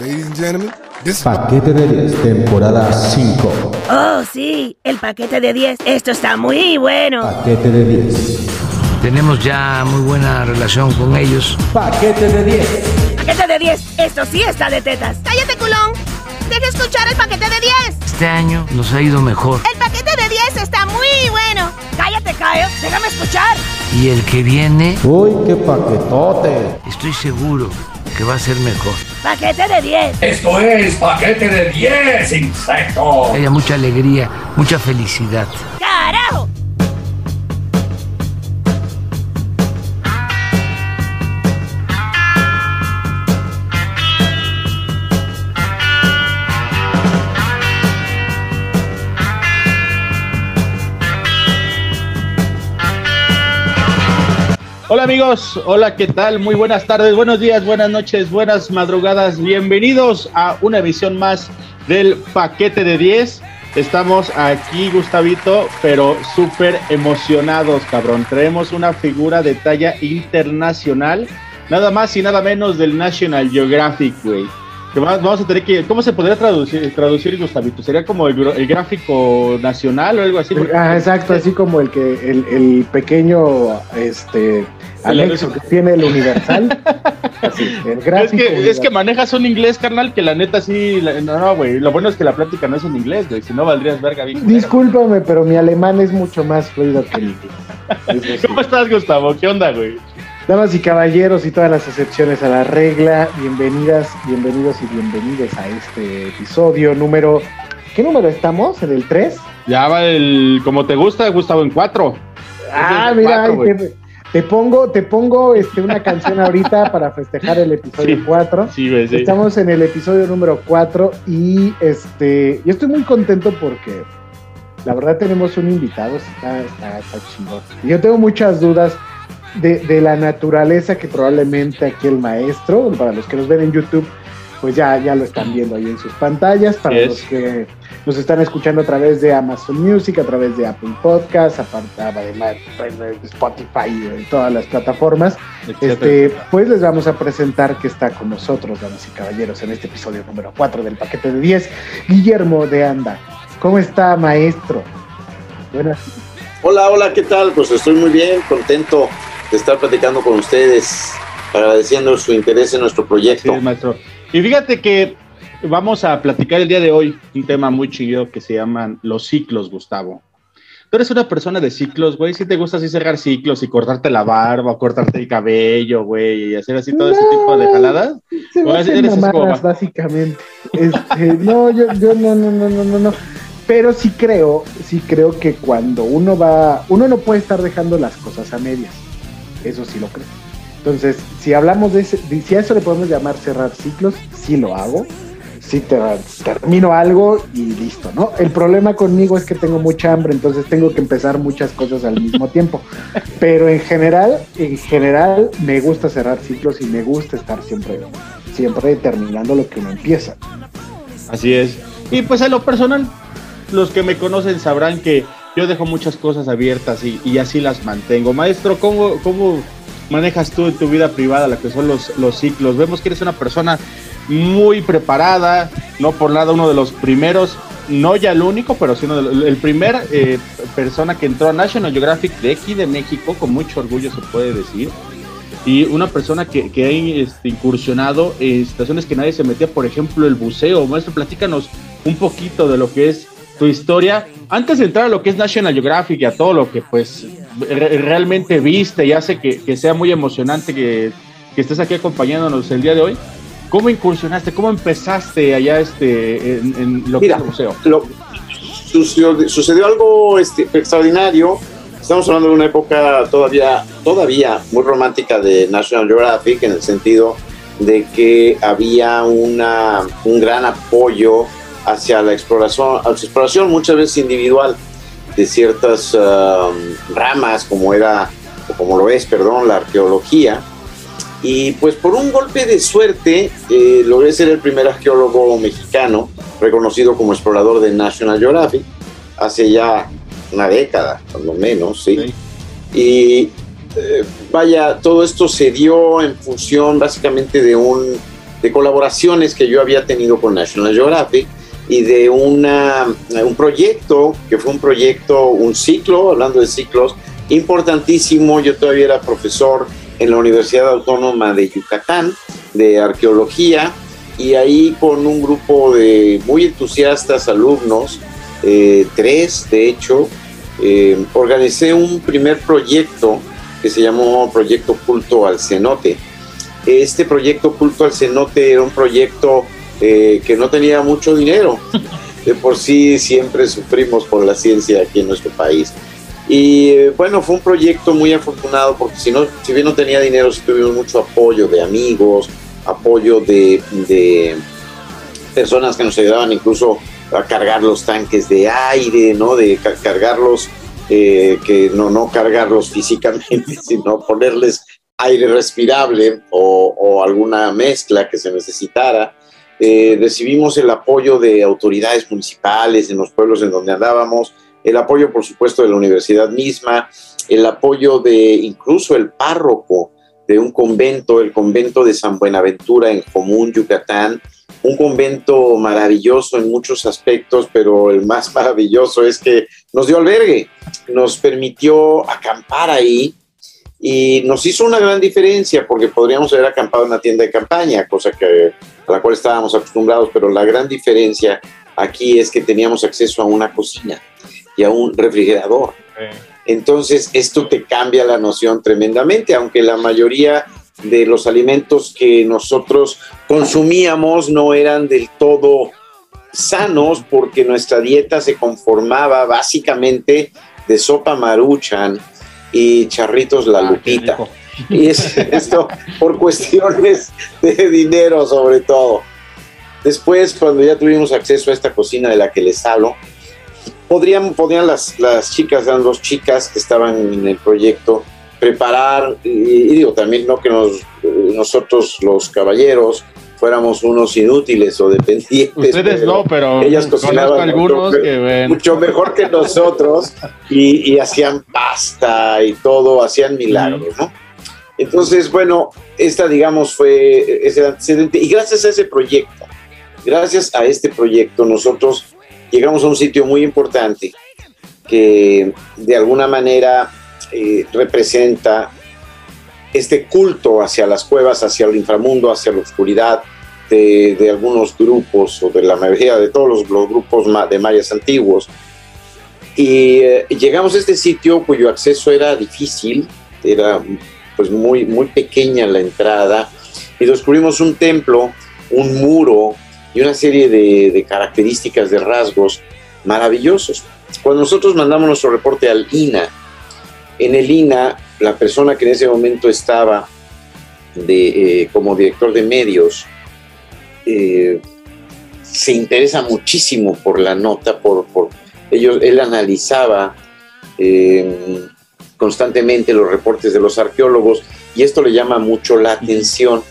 Ladies and gentlemen, this Paquete de 10, temporada 5. Oh, sí, el paquete de 10. Esto está muy bueno. Paquete de 10. Tenemos ya muy buena relación con ellos. Paquete de 10. Paquete de 10. Esto sí está de tetas. ¡Cállate, culón! ¡Deja escuchar el paquete de 10! Este año nos ha ido mejor. ¡El paquete de 10 está muy bueno! Cállate, Caio. Déjame escuchar. Y el que viene, Uy, qué paquetote. estoy seguro que va a ser mejor. Paquete de 10. Esto es paquete de 10 insectos. Que haya mucha alegría, mucha felicidad. ¡Carajo! Hola amigos, hola, ¿qué tal? Muy buenas tardes, buenos días, buenas noches, buenas madrugadas. Bienvenidos a una emisión más del paquete de 10. Estamos aquí, Gustavito, pero súper emocionados, cabrón. Traemos una figura de talla internacional, nada más y nada menos del National Geographic, güey. Que va- Vamos a tener que, ¿cómo se podría traducir, traducir Gustavito? ¿Sería como el, gráfico nacional o algo así? Ah, exacto, así como el que el, el pequeño este anexo que tiene el universal. Así, el Es gráfico. que, es que manejas un inglés, carnal, que la neta sí. la- no, no, güey. Lo bueno es que la plática no es en inglés, güey. Si no, valdrías verga bien. Discúlpame, pero mi alemán es mucho más fluido que el inglés. ¿Cómo estás, Gustavo? ¿Qué onda, güey? Damas y caballeros y todas las excepciones a la regla, bienvenidas, bienvenidos y bienvenidas a este episodio número. ¿Qué número estamos? ¿En el 3? Ya va el. Como te gusta, Gustavo, en cuatro. Ah, Es el mira, cuatro, ay, güey. te, te pongo, te pongo este, una canción ahorita para festejar el episodio Sí. 4. Sí. Estamos en el episodio número 4 y este yo estoy muy contento porque la verdad tenemos un invitado, está, yo tengo muchas dudas de, de la naturaleza que probablemente aquí el maestro, para los que nos ven en YouTube, pues ya, ya lo están viendo ahí en sus pantallas, para Yes. los que nos están escuchando a través de Amazon Music, a través de Apple Podcasts, aparte además de Spotify y todas las plataformas. Este, pues les vamos a presentar que está con nosotros, damas y caballeros, en este episodio número 4 del paquete de 10, Guillermo de Anda. ¿Cómo está, maestro? Buenas. Hola, hola, ¿qué tal? Pues estoy muy bien, contento de estar platicando con ustedes, agradeciendo su interés en nuestro Sí, proyecto. maestro. Y fíjate que vamos a platicar el día de hoy un tema muy chido que se llaman los ciclos, Gustavo. Tú eres una persona de ciclos, güey. Si te gusta así cerrar ciclos y cortarte la barba, o cortarte el cabello, güey, y hacer así todo ese tipo de jaladas. Se me Ahora sí hacen eres escoba. mamadas, básicamente. Este, no, yo, yo no, no, no, no, no, no. Pero sí creo, sí creo que cuando uno va, uno no puede estar dejando las cosas a medias. Eso sí lo creo. Entonces, si hablamos de ese, de- si a eso le podemos llamar cerrar ciclos, sí lo hago. Sí te, termino algo y listo, ¿no? El problema conmigo es que tengo mucha hambre, entonces tengo que empezar muchas cosas al mismo tiempo. Pero en general, en general, me gusta cerrar ciclos y me gusta estar siempre, siempre terminando lo que uno empieza. Así es. Y pues en lo personal, los que me conocen sabrán que yo dejo muchas cosas abiertas y, y así las mantengo. Maestro, ¿cómo, ¿cómo manejas tú en tu vida privada lo que son los, los ciclos? Vemos que eres una persona muy preparada, no por nada uno de los primeros, no ya el único, pero sino el, el primer eh, persona que entró a National Geographic de aquí de México, con mucho orgullo se puede decir y una persona que, que ha este, incursionado en situaciones que nadie se metía, por ejemplo, el buceo. Maestro, platícanos un poquito de lo que es tu historia. Antes de entrar a lo que es National Geographic y a todo lo que pues re- realmente viste y hace que, que sea muy emocionante que, que estés aquí acompañándonos el día de hoy, ¿cómo incursionaste? ¿Cómo empezaste allá este, en, en lo Mira, que es el? Lo, sucedió, sucedió algo este, extraordinario. Estamos hablando de una época todavía, todavía muy romántica de National Geographic, en el sentido de que había una, un gran apoyo hacia la exploración, hacia la exploración muchas veces individual de ciertas um, ramas, como era, o como lo es, perdón, la arqueología. Y pues por un golpe de suerte eh, logré ser el primer arqueólogo mexicano reconocido como explorador de National Geographic hace ya una década, cuando menos, ¿sí? Sí. Y eh, vaya, todo esto se dio en función básicamente de un de colaboraciones que yo había tenido con National Geographic y de una, un proyecto, que fue un proyecto, un ciclo, hablando de ciclos, importantísimo. Yo todavía era profesor en la Universidad Autónoma de Yucatán de arqueología y ahí con un grupo de muy entusiastas alumnos, eh, tres de hecho, eh, organicé un primer proyecto que se llamó Proyecto Culto al Cenote. Este proyecto Culto al Cenote era un proyecto eh, que no tenía mucho dinero. De por sí siempre sufrimos por la ciencia aquí en nuestro país. Y eh, bueno, fue un proyecto muy afortunado porque si, no, si bien no tenía dinero, sí tuvimos mucho apoyo de amigos, apoyo de, de personas que nos ayudaban incluso a cargar los tanques de aire, ¿no? De cargarlos, eh, que no, no cargarlos físicamente, sino ponerles aire respirable o, o alguna mezcla que se necesitara. Eh, recibimos el apoyo de autoridades municipales en los pueblos en donde andábamos, el apoyo, por supuesto, de la universidad misma, el apoyo de incluso el párroco de un convento, el convento de San Buenaventura en Común, Yucatán, un convento maravilloso en muchos aspectos, pero el más maravilloso es que nos dio albergue, nos permitió acampar ahí y nos hizo una gran diferencia porque podríamos haber acampado en una tienda de campaña, cosa que, a la cual estábamos acostumbrados, pero la gran diferencia aquí es que teníamos acceso a una cocina y a un refrigerador. Entonces, esto te cambia la noción tremendamente, aunque la mayoría de los alimentos que nosotros consumíamos no eran del todo sanos porque nuestra dieta se conformaba básicamente de sopa maruchan y charritos la lupita. y es, esto por cuestiones de dinero sobre todo. Después, cuando ya tuvimos acceso a esta cocina de la que les hablo, podrían, podrían las, las chicas, eran dos chicas que estaban en el proyecto, preparar, y, y digo también no que nos, nosotros los caballeros fuéramos unos inútiles o dependientes. Ustedes pero no, pero ellas cocinaban algunos mucho, que ven. mucho mejor que nosotros y, y hacían pasta y todo, hacían milagros, ¿no? Entonces, bueno, esta, digamos, fue ese antecedente. Y gracias a ese proyecto, gracias a este proyecto, nosotros llegamos a un sitio muy importante que de alguna manera eh, representa este culto hacia las cuevas, hacia el inframundo, hacia la oscuridad de, de algunos grupos o de la mayoría de todos los, grupos de mayas antiguos. Y eh, llegamos a este sitio cuyo acceso era difícil, era pues muy, muy pequeña la entrada y descubrimos un templo, un muro y una serie de, de características, de rasgos maravillosos. Cuando nosotros mandamos nuestro reporte al INA, en el INA, la persona que en ese momento estaba de, eh, como director de medios, eh, se interesa muchísimo por la nota, por, por ellos, él analizaba eh, constantemente los reportes de los arqueólogos y esto le llama mucho la atención.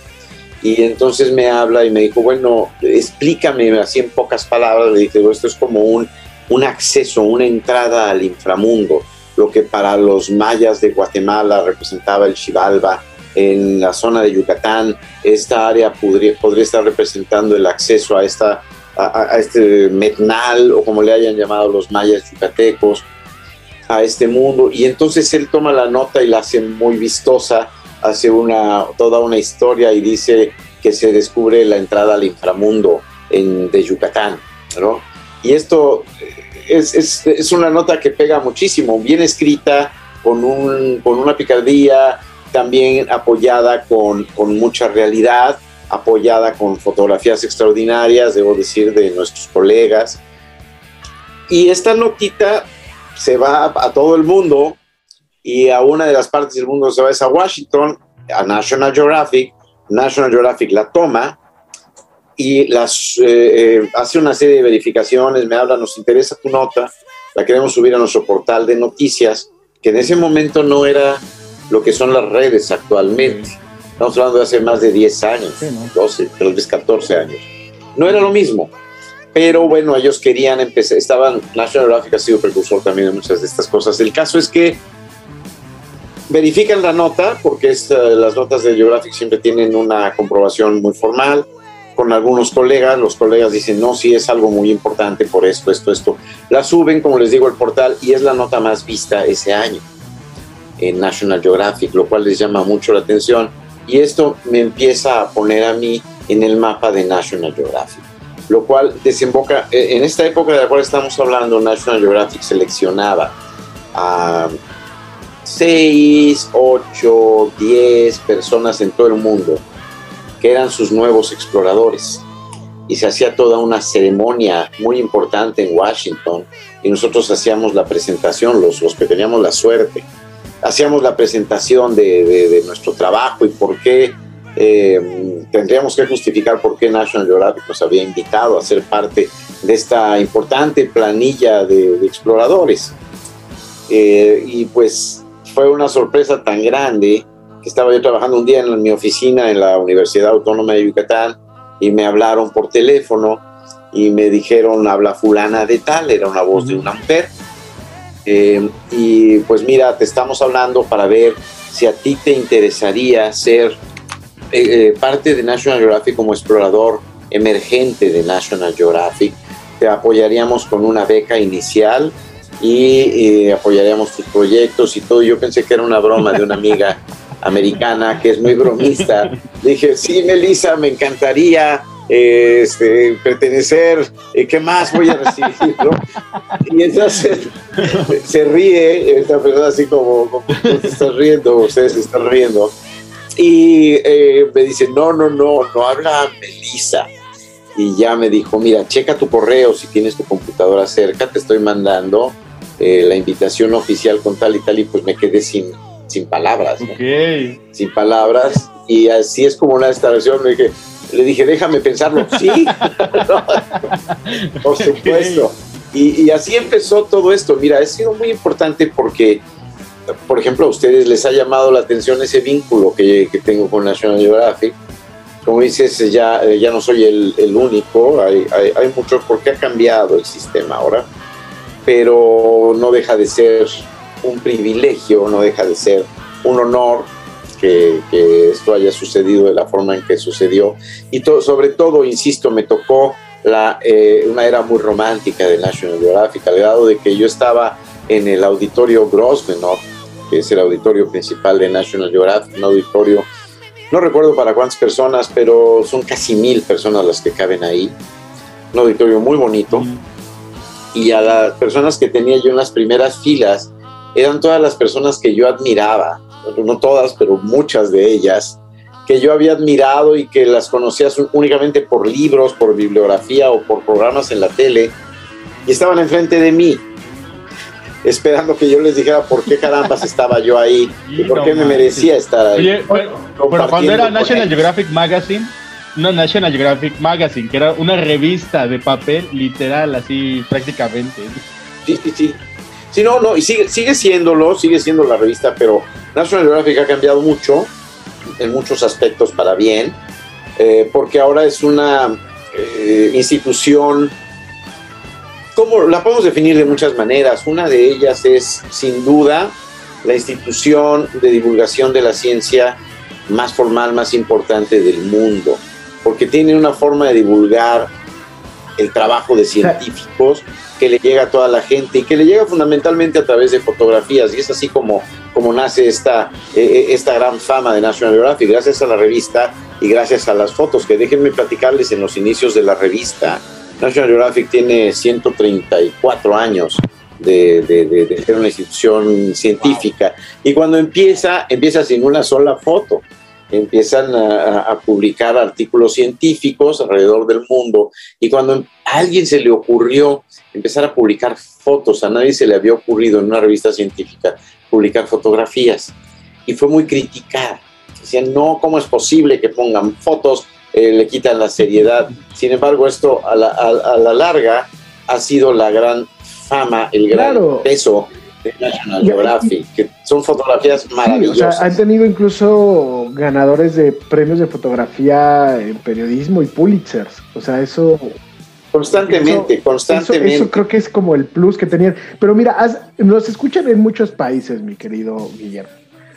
Y entonces me habla y me dijo, bueno, explícame así en pocas palabras. Le dije, "Bueno, esto es como un, un acceso, una entrada al inframundo, lo que para los mayas de Guatemala representaba el Xibalba. En la zona de Yucatán, esta área podría, podría estar representando el acceso a, esta, a, a este metnal o como le hayan llamado los mayas yucatecos, a este mundo. Y entonces él toma la nota y la hace muy vistosa hace una, toda una historia y dice que se descubre la entrada al inframundo en, de Yucatán, ¿no? Y esto es, es, es una nota que pega muchísimo, bien escrita, con, un, con una picardía, también apoyada con, con mucha realidad, apoyada con fotografías extraordinarias, debo decir, de nuestros colegas. Y esta notita se va a, todo el mundo, y a una de las partes del mundo se va es a Washington, a National Geographic, National Geographic la toma y las, eh, eh, hace una serie de verificaciones, me habla, nos interesa tu nota, la queremos subir a nuestro portal de noticias, que en ese momento no era lo que son las redes actualmente. Estamos hablando de hace más de 10 años, 12, tal vez 14 años. No era lo mismo, pero bueno, ellos querían empezar, estaban, National Geographic ha sido precursor también de muchas de estas cosas. El caso es que verifican la nota, porque es, uh, las notas de Geographic siempre tienen una comprobación muy formal, con algunos colegas, los colegas dicen, no, sí es algo muy importante por esto, esto, esto. La suben, como les digo, el portal y es la nota más vista ese año en National Geographic, lo cual les llama mucho la atención. Y esto me empieza a poner a mí en el mapa de National Geographic, lo cual desemboca, eh, en esta época de la cual estamos hablando, National Geographic seleccionaba a 6, 8, 10 personas en todo el mundo que eran sus nuevos exploradores. Y se hacía toda una ceremonia muy importante en Washington y nosotros hacíamos la presentación, los, los que teníamos la suerte, hacíamos la presentación de, de, nuestro trabajo y por qué eh, tendríamos que justificar por qué National Geographic nos había invitado a ser parte de esta importante planilla de, de exploradores. Eh, y pues fue una sorpresa tan grande que estaba yo trabajando un día en mi oficina en la Universidad Autónoma de Yucatán y me hablaron por teléfono y me dijeron, habla fulana de tal, era una voz de una mujer. Eh, y pues mira, te estamos hablando para ver si a ti te interesaría ser eh, eh, parte de National Geographic como explorador emergente de National Geographic. Te apoyaríamos con una beca inicial y eh, apoyaríamos tus proyectos y todo. Yo pensé que era una broma de una amiga americana que es muy bromista. Dije, sí, Melissa, me encantaría eh, este, pertenecer, eh, ¿qué más voy a recibir? ¿no? Y entonces se ríe, esta persona así como, como tú te estás riendo, ustedes se están riendo. Y eh, me dice, no, no, no, no habla Melissa. Y ya me dijo, mira, checa tu correo si tienes tu computadora cerca, te estoy mandando eh, la invitación oficial con tal y tal, y pues me quedé sin, sin palabras. ¿no? Sin palabras y así es como una instalación. Le dije, le dije déjame pensarlo. Sí, por supuesto. Y, y así empezó todo esto. Mira, ha sido muy importante porque, por ejemplo, a ustedes les ha llamado la atención ese vínculo que, que tengo con National Geographic. Como dices, ya, ya no soy el, el único, hay, hay, hay muchos porque ha cambiado el sistema ahora, pero no deja de ser un privilegio, no deja de ser un honor que, que esto haya sucedido de la forma en que sucedió. Y to- sobre todo, insisto, me tocó la, eh, una era muy romántica de National Geographic, al grado de que yo estaba en el auditorio Grosvenor, que es el auditorio principal de National Geographic, un auditorio, no recuerdo para cuántas personas, pero son casi mil personas las que caben ahí. Un auditorio muy bonito. Y a las personas que tenía yo en las primeras filas, eran todas las personas que yo admiraba, no todas, pero muchas de ellas, que yo había admirado y que las conocía únicamente por libros, por bibliografía o por programas en la tele, y estaban enfrente de mí, esperando que yo les dijera por qué carambas estaba yo ahí y por qué me merecía estar ahí. Oye, pero, pero cuando era National. Geographic Magazine, no National Geographic Magazine, que era una revista de papel literal, así prácticamente. Sí, sí, sí. Sí, no, no, y sigue, sigue siéndolo, sigue siendo la revista, pero National Geographic ha cambiado mucho, en muchos aspectos para bien, eh, porque ahora es una eh, institución, ¿cómo la podemos definir de muchas maneras? Una de ellas es, sin duda, la institución de divulgación de la ciencia más formal, más importante del mundo, porque tiene una forma de divulgar el trabajo de científicos que le llega a toda la gente y que le llega fundamentalmente a través de fotografías. Y es así como, como nace esta, eh, esta gran fama de National Geographic, gracias a la revista y gracias a las fotos, que déjenme platicarles en los inicios de la revista. National Geographic tiene 134 años de, de, de, de ser una institución científica. Y cuando empieza, empieza sin una sola foto empiezan a, a, publicar artículos científicos alrededor del mundo y cuando a alguien se le ocurrió empezar a publicar fotos, a nadie se le había ocurrido en una revista científica publicar fotografías y fue muy criticada. Decían, no, ¿cómo es posible que pongan fotos? Eh, le quitan la seriedad. Sin embargo, esto a la, a, a la larga ha sido la gran fama, el gran Claro. peso de National Geographic, que son fotografías Sí, o maravillosas. sea, han tenido incluso ganadores de premios de fotografía en periodismo y Pulitzers. O sea, eso, Constantemente, eso, constantemente. eso creo que es como el plus que tenían. Pero mira, haz- nos escuchan en muchos países, mi querido Guillermo.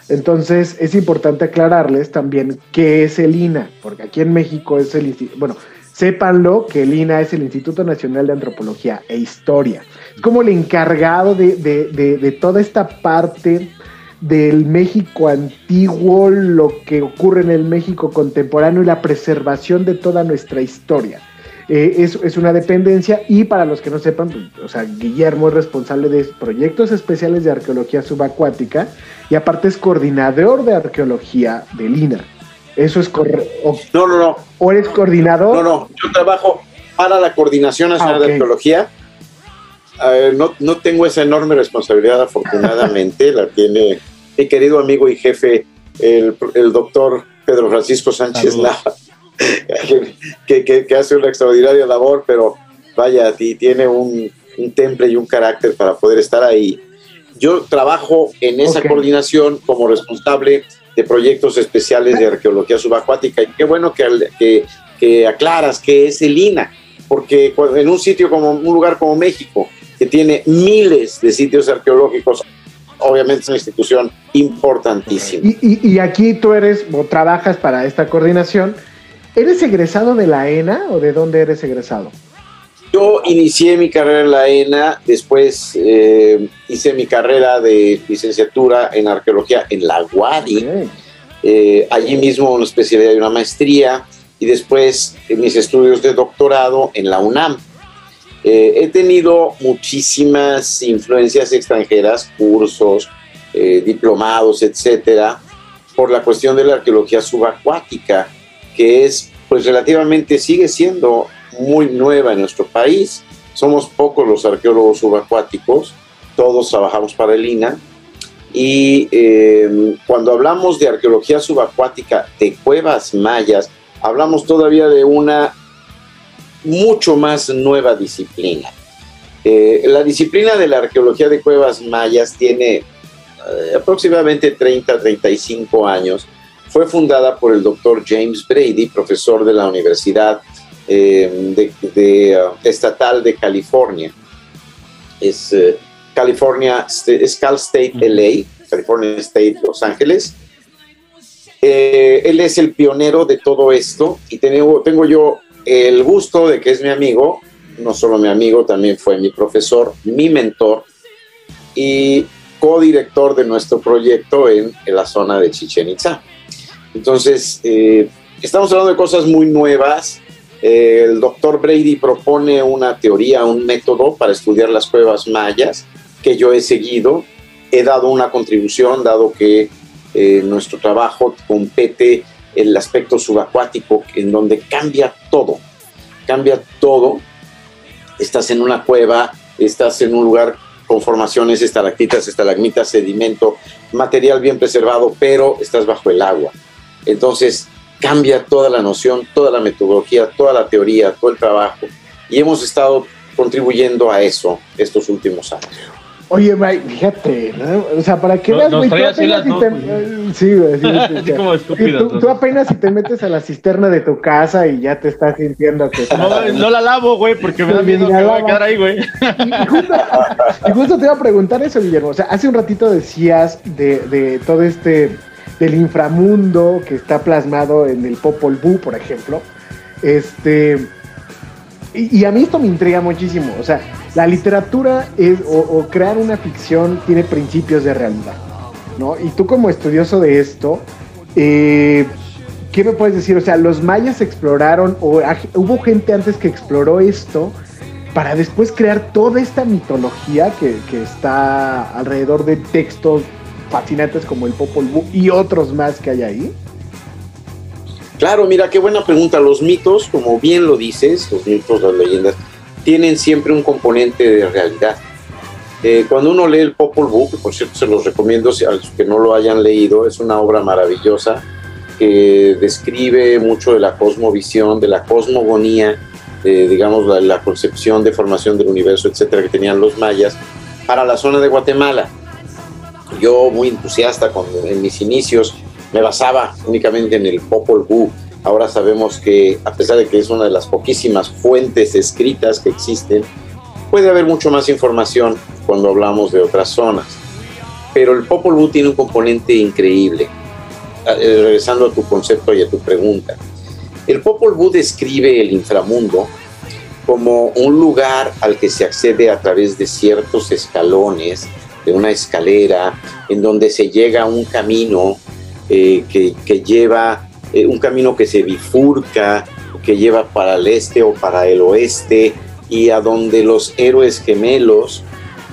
Entonces es importante aclararles también qué es el INA, porque aquí en México es el, bueno, sépanlo que el INA es el Instituto Nacional de Antropología e Historia. Es como el encargado de, de- de- de toda esta parte del México antiguo, lo que ocurre en el México contemporáneo y la preservación de toda nuestra historia. Eh, es, es una dependencia y para los que no sepan, pues, o sea, Guillermo es responsable de proyectos especiales de arqueología subacuática y aparte es coordinador de arqueología del INA. Eso es correcto. No, no, no. o eres coordinador. No, no. Yo trabajo para la Coordinación Nacional Ah, de Arqueología. Eh, no, no tengo esa enorme responsabilidad, afortunadamente. la tiene mi querido amigo y jefe, el, el doctor Pedro Francisco Sánchez. Nava, que, que- que hace una extraordinaria labor, pero vaya, y tiene un, un temple y un carácter para poder estar ahí. Yo trabajo en esa Ok. coordinación como responsable de proyectos especiales de arqueología subacuática. Y qué bueno que, que, que aclaras que es el INA, porque en un sitio como un lugar como México, que tiene miles de sitios arqueológicos, obviamente es una institución importantísima. Y, y- y aquí tú eres o trabajas para esta coordinación. ¿Eres egresado de la ENA o de dónde eres egresado? Yo inicié mi carrera en la ENA, después eh, hice mi carrera de licenciatura en arqueología en la UADI, eh, allí mismo una especialidad y una maestría, y después eh, mis estudios de doctorado en la UNAM. Eh, he tenido muchísimas influencias extranjeras, cursos, eh, diplomados, etcétera, por la cuestión de la arqueología subacuática, que es, pues relativamente sigue siendo muy nueva en nuestro país. Somos pocos los arqueólogos subacuáticos, todos trabajamos para el INA. Y eh, cuando hablamos de arqueología subacuática de cuevas mayas, hablamos todavía de una mucho más nueva disciplina. Eh, la disciplina de la arqueología de cuevas mayas tiene eh, aproximadamente 30, 35 años. Fue fundada por el doctor James Brady, profesor de la Universidad eh, de- de, uh, Estatal de California. Es eh, California, es Cal State LA, California State Los Ángeles. Eh, él es el pionero de todo esto y tengo, tengo yo el gusto de que es mi amigo, no solo mi amigo, también fue mi profesor, mi mentor y codirector de nuestro proyecto en, la zona de Chichen Itza. Entonces, eh, estamos hablando de cosas muy nuevas. El doctor Brady propone una teoría, un método para estudiar las cuevas mayas que yo he seguido. He dado una contribución, dado que eh, nuestro trabajo compete el aspecto subacuático, en donde cambia todo, cambia todo. Estás en una cueva, estás en un lugar con formaciones, estalactitas, estalagmitas, sedimento, material bien preservado, pero estás bajo el agua. Entonces cambia toda la noción, toda la metodología, toda la teoría, todo el trabajo. Y hemos estado contribuyendo a eso estos últimos años. Oye, Mike, fíjate, ¿no? O sea, para que No- veas, güey, tú apenas si te... Sí, güey, sí, sí, Así sí. como estúpidas, Tú, apenas si te metes a la cisterna de tu casa y ya te estás sintiendo que... No, no la lavo, güey, porque me da miedo que voy a quedar ahí, güey. Y justo, y justo te iba a preguntar eso, Guillermo. O sea, hace un ratito decías de, de todo este, del inframundo que está plasmado en el Popol Vuh, por ejemplo. Este, y, a mí esto me intriga muchísimo. O sea, la literatura es, o, crear una ficción tiene principios de realidad, ¿no? Y tú como estudioso de esto, eh, ¿qué me puedes decir? O sea, los mayas exploraron, o hubo gente antes que exploró esto para después crear toda esta mitología que, que está alrededor de textos fascinantes como el Popol Vuh y otros más que hay ahí. Claro, mira, qué buena pregunta. Los mitos, como bien lo dices, los mitos, las leyendas, tienen siempre un componente de realidad. Eh, cuando uno lee el Popol Vuh, por cierto se los recomiendo a los que no lo hayan leído, es una obra maravillosa que describe mucho de la cosmovisión, de la cosmogonía, digamos, la, concepción de formación del universo, etcétera, que tenían los mayas para la zona de Guatemala. Yo, muy entusiasta cuando, en mis inicios, me basaba únicamente en el Popol Vuh. Ahora sabemos que, a pesar de que es una de las poquísimas fuentes escritas que existen, puede haber mucho más información cuando hablamos de otras zonas. Pero el Popol Vuh tiene un componente increíble. Eh, regresando a tu concepto y a tu pregunta. El Popol Vuh describe el inframundo como un lugar al que se accede a través de ciertos escalones, de una escalera, en donde se llega a un camino eh, que, lleva, eh, un camino que se bifurca, que lleva para el este o para el oeste, y a donde los héroes gemelos,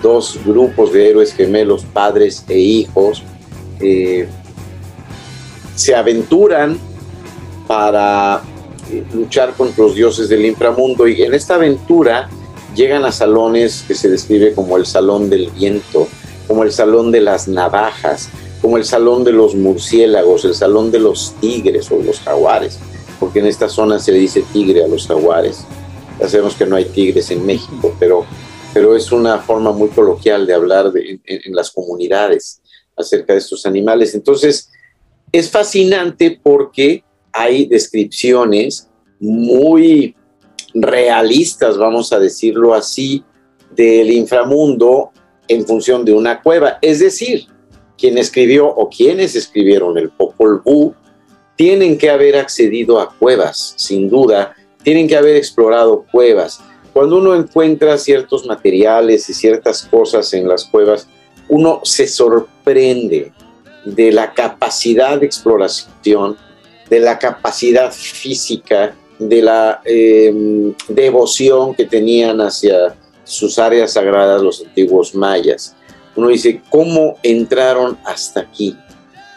dos grupos de héroes gemelos, padres e hijos, eh, se aventuran para luchar contra los dioses del inframundo y en esta aventura llegan a salones que se describe como el salón del viento, como el salón de las navajas, el salón de los murciélagos, el salón de los tigres o los jaguares, porque en esta zona se le dice tigre a los jaguares. Ya sabemos que no hay tigres en México, pero, pero es una forma muy coloquial de hablar en las comunidades acerca de estos animales. Entonces, es fascinante porque hay descripciones muy realistas, vamos a decirlo así, del inframundo en función de una cueva. Es decir, quien escribió o quienes escribieron el Popol Vuh tienen que haber accedido a cuevas, sin duda, tienen que haber explorado cuevas. Cuando uno encuentra ciertos materiales y ciertas cosas en las cuevas, uno se sorprende de la capacidad de exploración de la capacidad física, de la em, devoción que tenían hacia sus áreas sagradas los antiguos mayas. Uno dice, ¿cómo entraron hasta aquí?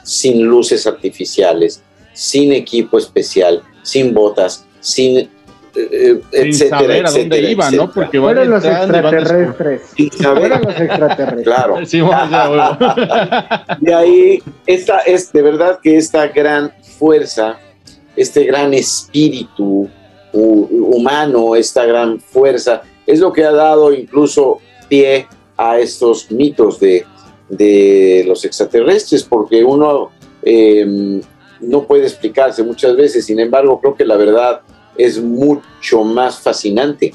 Sin luces artificiales, sin equipo especial, sin botas, sin eh, eh, etcétera, saber a dónde iban, ¿no? Porque van los extraterrestres. Sin saber a los extraterrestres. Claro. de ahí, esta es de verdad que esta gran fuerza, este gran espíritu humano, esta gran fuerza, es lo que ha dado incluso pie a estos mitos de, los extraterrestres, porque uno em, no puede explicarse muchas veces, sin embargo creo que la verdad es mucho más fascinante.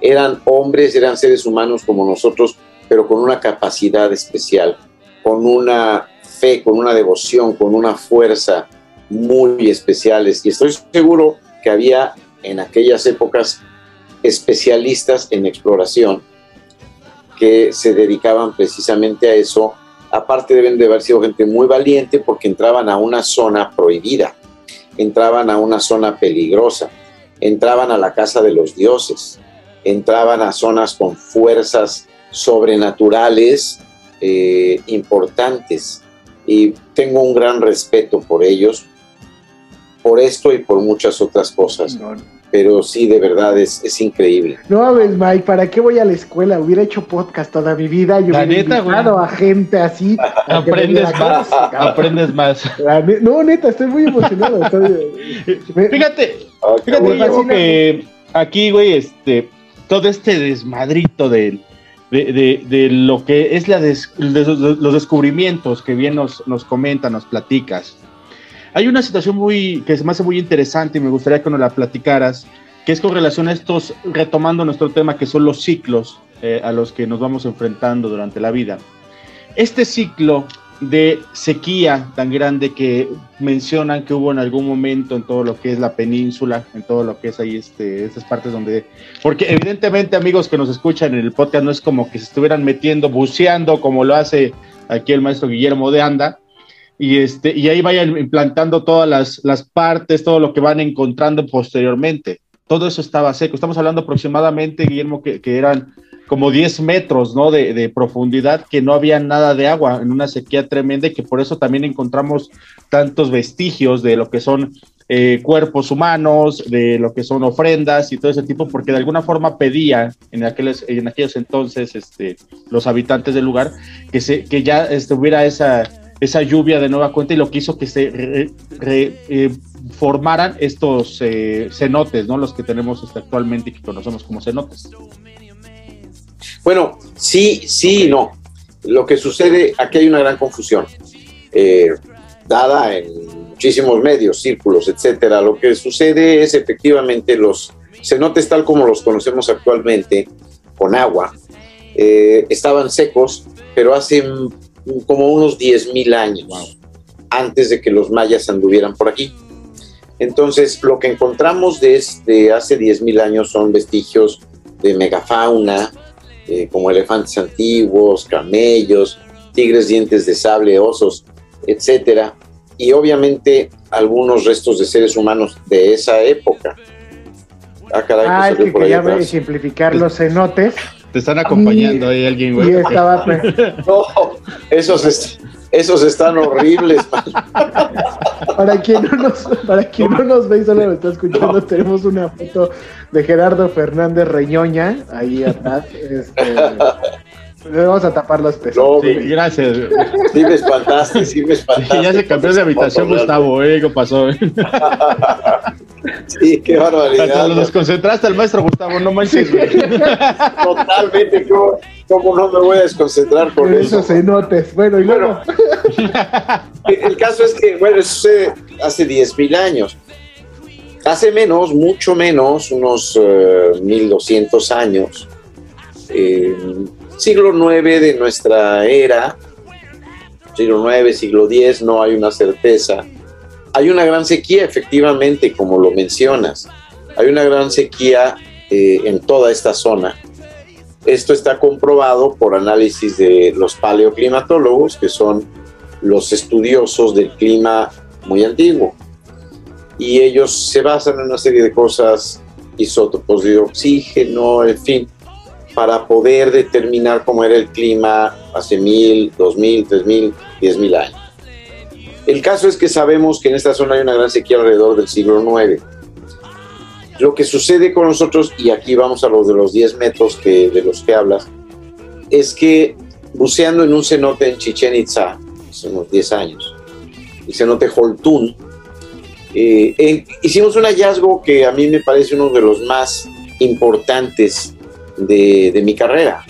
Eran hombres, eran seres humanos como nosotros, pero con una capacidad especial, con una fe, con una devoción, con una fuerza, muy especiales y estoy seguro que había en aquellas épocas especialistas en exploración que se dedicaban precisamente a eso. Aparte deben de haber sido gente muy valiente porque entraban a una zona prohibida, entraban a una zona peligrosa, entraban a la casa de los dioses, entraban a zonas con fuerzas sobrenaturales eh, importantes. Y tengo un gran respeto por ellos por esto y por muchas otras cosas. Pero sí, de verdad, es, es increíble. No, ves, Mike, ¿para qué voy a la escuela? Hubiera hecho podcast toda mi vida. Yo hubiera invitado a gente así. aprendes más. aprendes más. no, neta, estoy muy emocionado. fíjate, fíjate que aquí, güey, este, todo este desmadrito de, de, de, lo que es la los descubrimientos que bien nos, nos comentan, nos platicas hay una situación muy que se me hace muy interesante y me gustaría que nos la platicaras, que es con relación a estos, retomando nuestro tema, que son los ciclos eh, a los que nos vamos enfrentando durante la vida. Este ciclo de sequía tan grande que mencionan que hubo en algún momento en todo lo que es la península, en todo lo que es ahí, este, estas partes donde, porque evidentemente amigos que nos escuchan en el podcast no es como que se estuvieran metiendo, buceando como lo hace aquí el maestro Guillermo de Anda, y, este, y ahí vayan implantando todas las, las partes, todo lo que van encontrando posteriormente. Todo eso estaba seco. Estamos hablando aproximadamente, Guillermo, que, que eran como 10 metros ¿no? De, de, profundidad, que no había nada de agua en una sequía tremenda y que por eso también encontramos tantos vestigios de lo que son eh, cuerpos humanos, de lo que son ofrendas y todo ese tipo, porque de alguna forma pedía en aquellos, en aquellos entonces este, los habitantes del lugar que, se, que ya estuviera esa esa lluvia de nueva cuenta y lo que hizo que se eh, formaran estos eh, cenotes, ¿no? Los que tenemos este, actualmente y que conocemos como cenotes. Bueno, sí, sí no. Lo que sucede, aquí hay una gran confusión, eh, dada en muchísimos medios, círculos, etcétera. Lo que sucede es efectivamente los cenotes tal como los conocemos actualmente, con agua, estaban secos, pero hace como unos 10.000 años antes de que los mayas anduvieran por aquí. Entonces, lo que encontramos desde hace 10.000 años son vestigios de megafauna, eh, como elefantes antiguos, camellos, tigres dientes de sable, osos, etcétera, y obviamente algunos restos de seres humanos de esa época. Ah, caray, ah, es que quería simplificar los cenotes. Te están acompañando ahí alguien, güey. Estaba... no, esos, esos están horribles. para quien no nos, para quien no nos ve y solo lo está escuchando, tenemos una foto de Gerardo Fernández Reñoña ahí atrás. Este, le vamos a tapar los peces. No, sí, gracias. Sí me espantaste, sí me espantaste. ya se cambió de habitación, Gustavo, ¿eh? ¿Qué pasó? sí, qué barbaridad. lo desconcentraste al maestro Gustavo, no manches. Totalmente, ¿cómo, ¿cómo, no me voy a desconcentrar con eso? Eso se notes. Bueno, y luego. el caso es que, bueno, eso sucede hace 10.000 años. Hace menos, mucho menos, unos 1200 eh, años. Eh, siglo IX de nuestra era, siglo IX, siglo X, no hay una certeza. Hay una gran sequía, efectivamente, como lo mencionas. Hay una gran sequía eh, en toda esta zona. Esto está comprobado por análisis de los paleoclimatólogos, que son los estudiosos del clima muy antiguo. Y ellos se basan en una serie de cosas, isótopos de oxígeno, en fin, para poder determinar cómo era el clima hace mil, dos mil, tres mil, diez mil años. El caso es que sabemos que en esta zona hay una gran sequía alrededor del siglo IX. Lo que sucede con nosotros, y aquí vamos a los de los 10 metros que, de los que hablas, es que buceando en un cenote en Chichen Itza, hace unos 10 años, el cenote Holtún, eh, hicimos un hallazgo que a mí me parece uno de los más importantes de, mi carrera,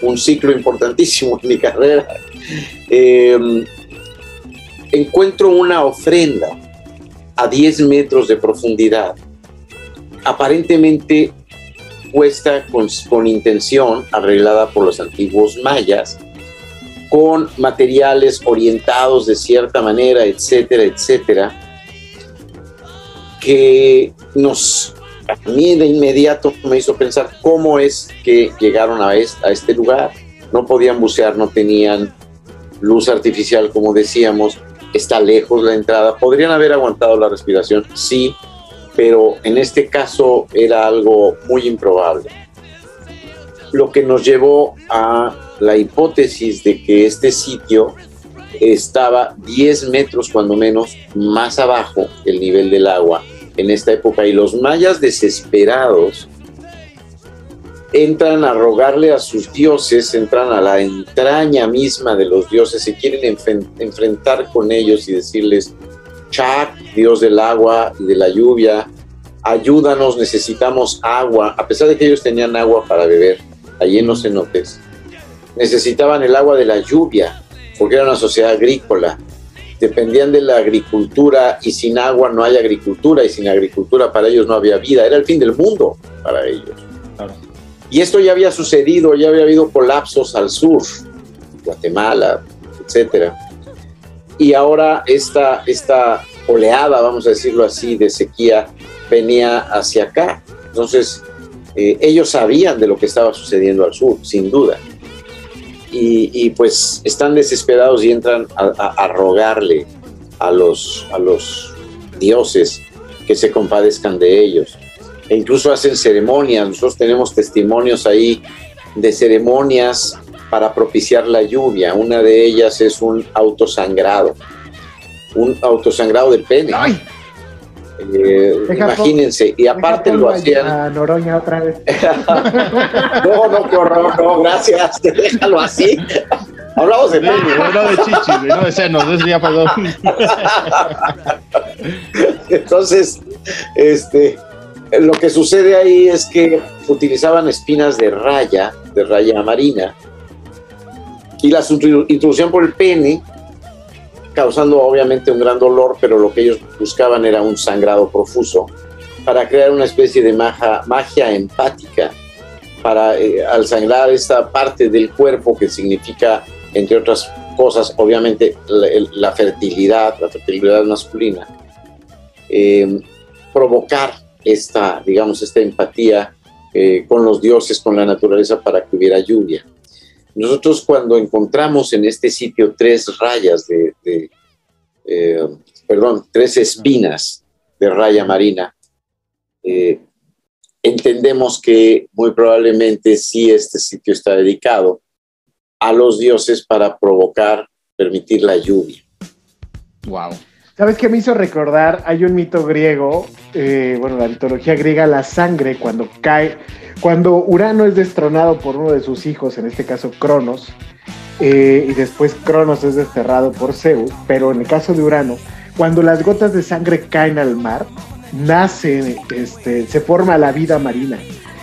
un ciclo importantísimo en mi carrera. Em, encuentro una ofrenda a 10 metros de profundidad, aparentemente puesta con, con, intención, arreglada por los antiguos mayas, con materiales orientados de cierta manera, etcétera, etcétera, que nos a mí de inmediato me hizo pensar cómo es que llegaron a a este lugar. No podían bucear, no tenían luz artificial, como decíamos, está lejos la entrada. ¿Podrían haber aguantado la respiración? Sí, pero en este caso era algo muy improbable. Lo que nos llevó a la hipótesis de que este sitio estaba 10 metros cuando menos más abajo del nivel del agua en esta época y los mayas desesperados entran a rogarle a sus dioses, entran a la entraña misma de los dioses, se quieren enfrentar con ellos y decirles, Chac, dios del agua y de la lluvia, ayúdanos, necesitamos agua, a pesar de que ellos tenían agua para beber allí en los cenotes, necesitaban el agua de la lluvia, porque era una sociedad agrícola, dependían de la agricultura y sin agua no hay agricultura y sin agricultura para ellos no había vida, era el fin del mundo para ellos. Y esto ya había sucedido, ya había habido colapsos al sur, Guatemala, etcétera. Y ahora esta, esta oleada, vamos a decirlo así, de sequía venía hacia acá. Entonces, eh, ellos sabían de lo que estaba sucediendo al sur, sin duda y, pues están desesperados y entran a, rogarle a los, a los dioses que se compadezcan de ellos. E incluso hacen ceremonias, nosotros tenemos testimonios ahí de ceremonias para propiciar la lluvia. Una de ellas es un autosangrado, un autosangrado de pene. Eh, imagínense, y aparte lo hacían. Noroña otra vez. no, no, horror, no, gracias, déjalo así. Hablamos de pene. No, de chichis, no de senos, eso ya perdón. Entonces, este, lo que sucede ahí es que utilizaban espinas de raya, de raya marina, y la introducción por el pene causando obviamente un gran dolor, pero lo que ellos buscaban era un sangrado profuso para crear una especie de magia, magia empática, para eh, al sangrar esta parte del cuerpo que significa, entre otras cosas, obviamente la, fertilidad, la fertilidad masculina. eh, provocar esta, digamos, esta empatía eh, con los dioses, con la naturaleza para que hubiera lluvia. Nosotros cuando encontramos en este sitio tres rayas de, de eh, perdón, tres espinas de raya marina, eh, entendemos que muy probablemente sí este sitio está dedicado a los dioses para provocar, permitir la lluvia. Wow. ¿Sabes qué me hizo recordar? Hay un mito griego, eh, bueno, la mitología griega, la sangre, cuando cae, cuando Urano es destronado por uno de sus hijos, en este caso Cronos, eh, y después Cronos es desterrado por Zeus, pero en el caso de Urano, cuando las gotas de sangre caen al mar, nace, este, se forma la vida marina.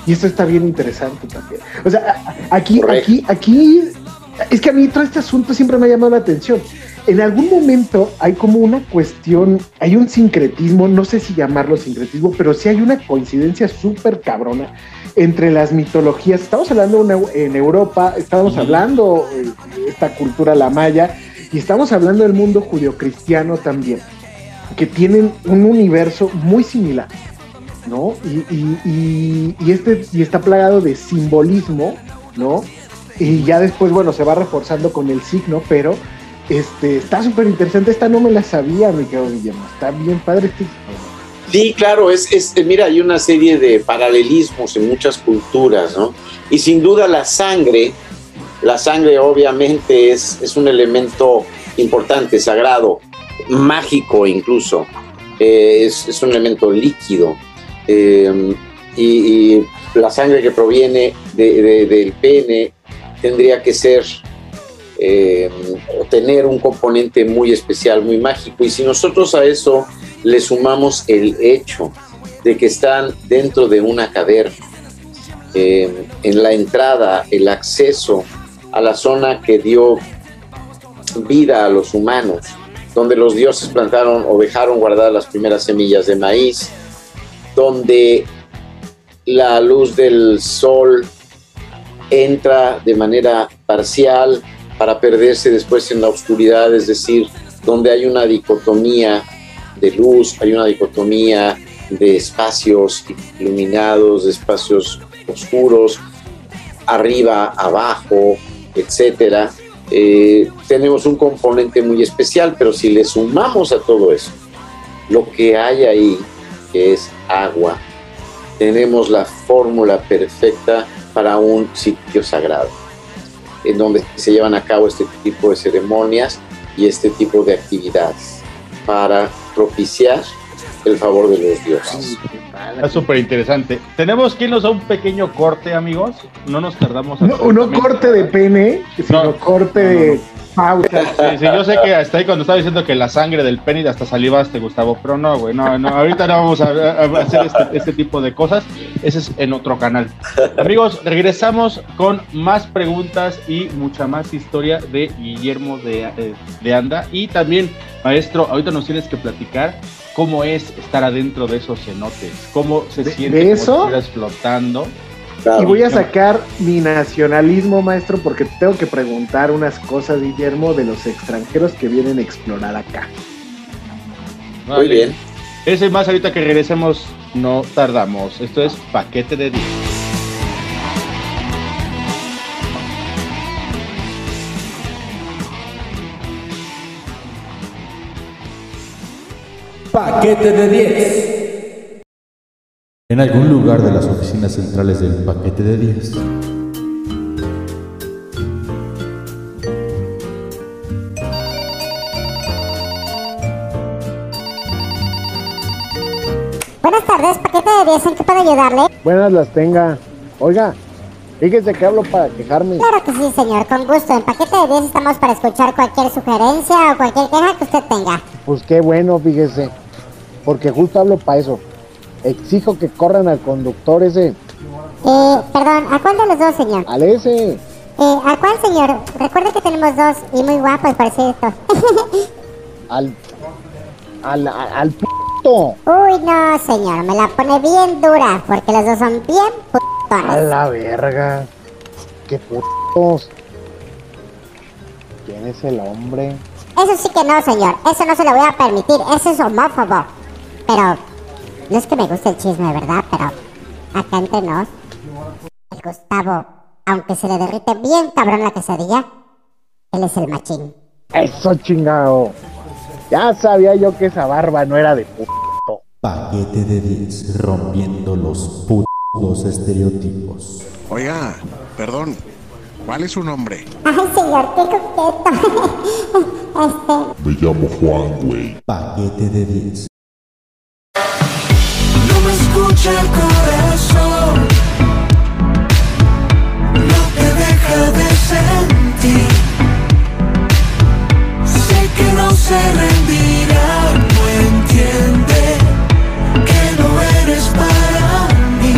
Y esto está bien interesante también. O sea, aquí, aquí, aquí, es que a mí todo este asunto siempre me ha llamado la atención. En algún momento hay como una cuestión, hay un sincretismo, no sé si llamarlo sincretismo, pero sí hay una coincidencia súper cabrona entre las mitologías. Estamos hablando en Europa, estamos hablando de esta cultura la maya, y estamos hablando del mundo judio-cristiano también, que tienen un universo muy similar, ¿no? Y, y, y, y este, y está plagado de simbolismo, ¿no? Y ya después, bueno, se va reforzando con el signo, pero este, está súper interesante. Esta no me la sabía, querido Guillermo. Está bien padre este. Sí, claro, es, es, mira, hay una serie de paralelismos en muchas culturas, ¿no? Y sin duda la sangre, la sangre obviamente es, es un elemento importante, sagrado, mágico incluso, eh, es, es, un elemento líquido. Eh, y, la sangre que proviene de, de, del pene tendría que ser eh, tener un componente muy especial, muy mágico. Y si nosotros a eso le sumamos el hecho de que están dentro de una caverna, eh, en la entrada, el acceso a la zona que dio vida a los humanos, donde los dioses plantaron o dejaron guardadas las primeras semillas de maíz, donde la luz del sol entra de manera parcial para perderse después en la oscuridad, es decir, donde hay una dicotomía de luz, hay una dicotomía de espacios iluminados, de espacios oscuros, arriba, abajo, etcétera. Eh, tenemos un componente muy especial, pero si le sumamos a todo eso lo que hay ahí, que es agua, tenemos la fórmula perfecta para un sitio sagrado, en donde se llevan a cabo este tipo de ceremonias y este tipo de actividades para propiciar el favor de los dioses. Está súper interesante. Tenemos que irnos a un pequeño corte, amigos. No nos tardamos. No, no corte de pene, sino no, corte no, de Sí, sí, yo sé que hasta ahí cuando estaba diciendo que la sangre del pene hasta salivaste, Gustavo, pero no, güey, no, no, ahorita no vamos a, a hacer este, este, tipo de cosas. Ese es en otro canal. Amigos, regresamos con más preguntas y mucha más historia de Guillermo de, de Anda. Y también, maestro, ahorita nos tienes que platicar cómo es estar adentro de esos cenotes, cómo se ¿De, siente de eso? flotando. Claro. Y voy a sacar mi nacionalismo, maestro, porque tengo que preguntar unas cosas, Guillermo, de los extranjeros que vienen a explorar acá. Muy bien. Ese más ahorita que regresemos, no tardamos. Esto es paquete de 10. Paquete de 10. En algún lugar de las oficinas centrales del paquete de 10. Buenas tardes, paquete de 10, ¿en qué puedo ayudarle? Buenas las tenga. Oiga, fíjese que hablo para quejarme. Claro que sí, señor, con gusto. En paquete de 10 estamos para escuchar cualquier sugerencia o cualquier queja que usted tenga. Pues qué bueno, fíjese. Porque justo hablo para eso. Exijo que corran al conductor ese. Eh, perdón, ¿a cuál de los dos, señor? Al ese. Eh, ¿a cuál, señor? Recuerde que tenemos dos y muy guapos, por cierto. al. Al. Al, al p***. Uy, no, señor, me la pone bien dura, porque los dos son bien putones. A la verga. Qué putos. ¿Quién es el hombre? Eso sí que no, señor. Eso no se lo voy a permitir. Eso es homófobo. pero no es que me guste el chisme, ¿verdad? Pero acá entre nos, el Gustavo, aunque se le derrite bien cabrón la quesadilla, él es el machín. Eso chingado. Ya sabía yo que esa barba no era de puto. Paquete de 10, rompiendo los putos estereotipos. Oiga, perdón, ¿cuál es su nombre? Ay, señor, qué coqueto. este, Me llamo Juan, güey. Paquete de 10. No escucha el corazón. Lo que deja de sentir. Sé que no se rendirá No entiende Que no eres para mí.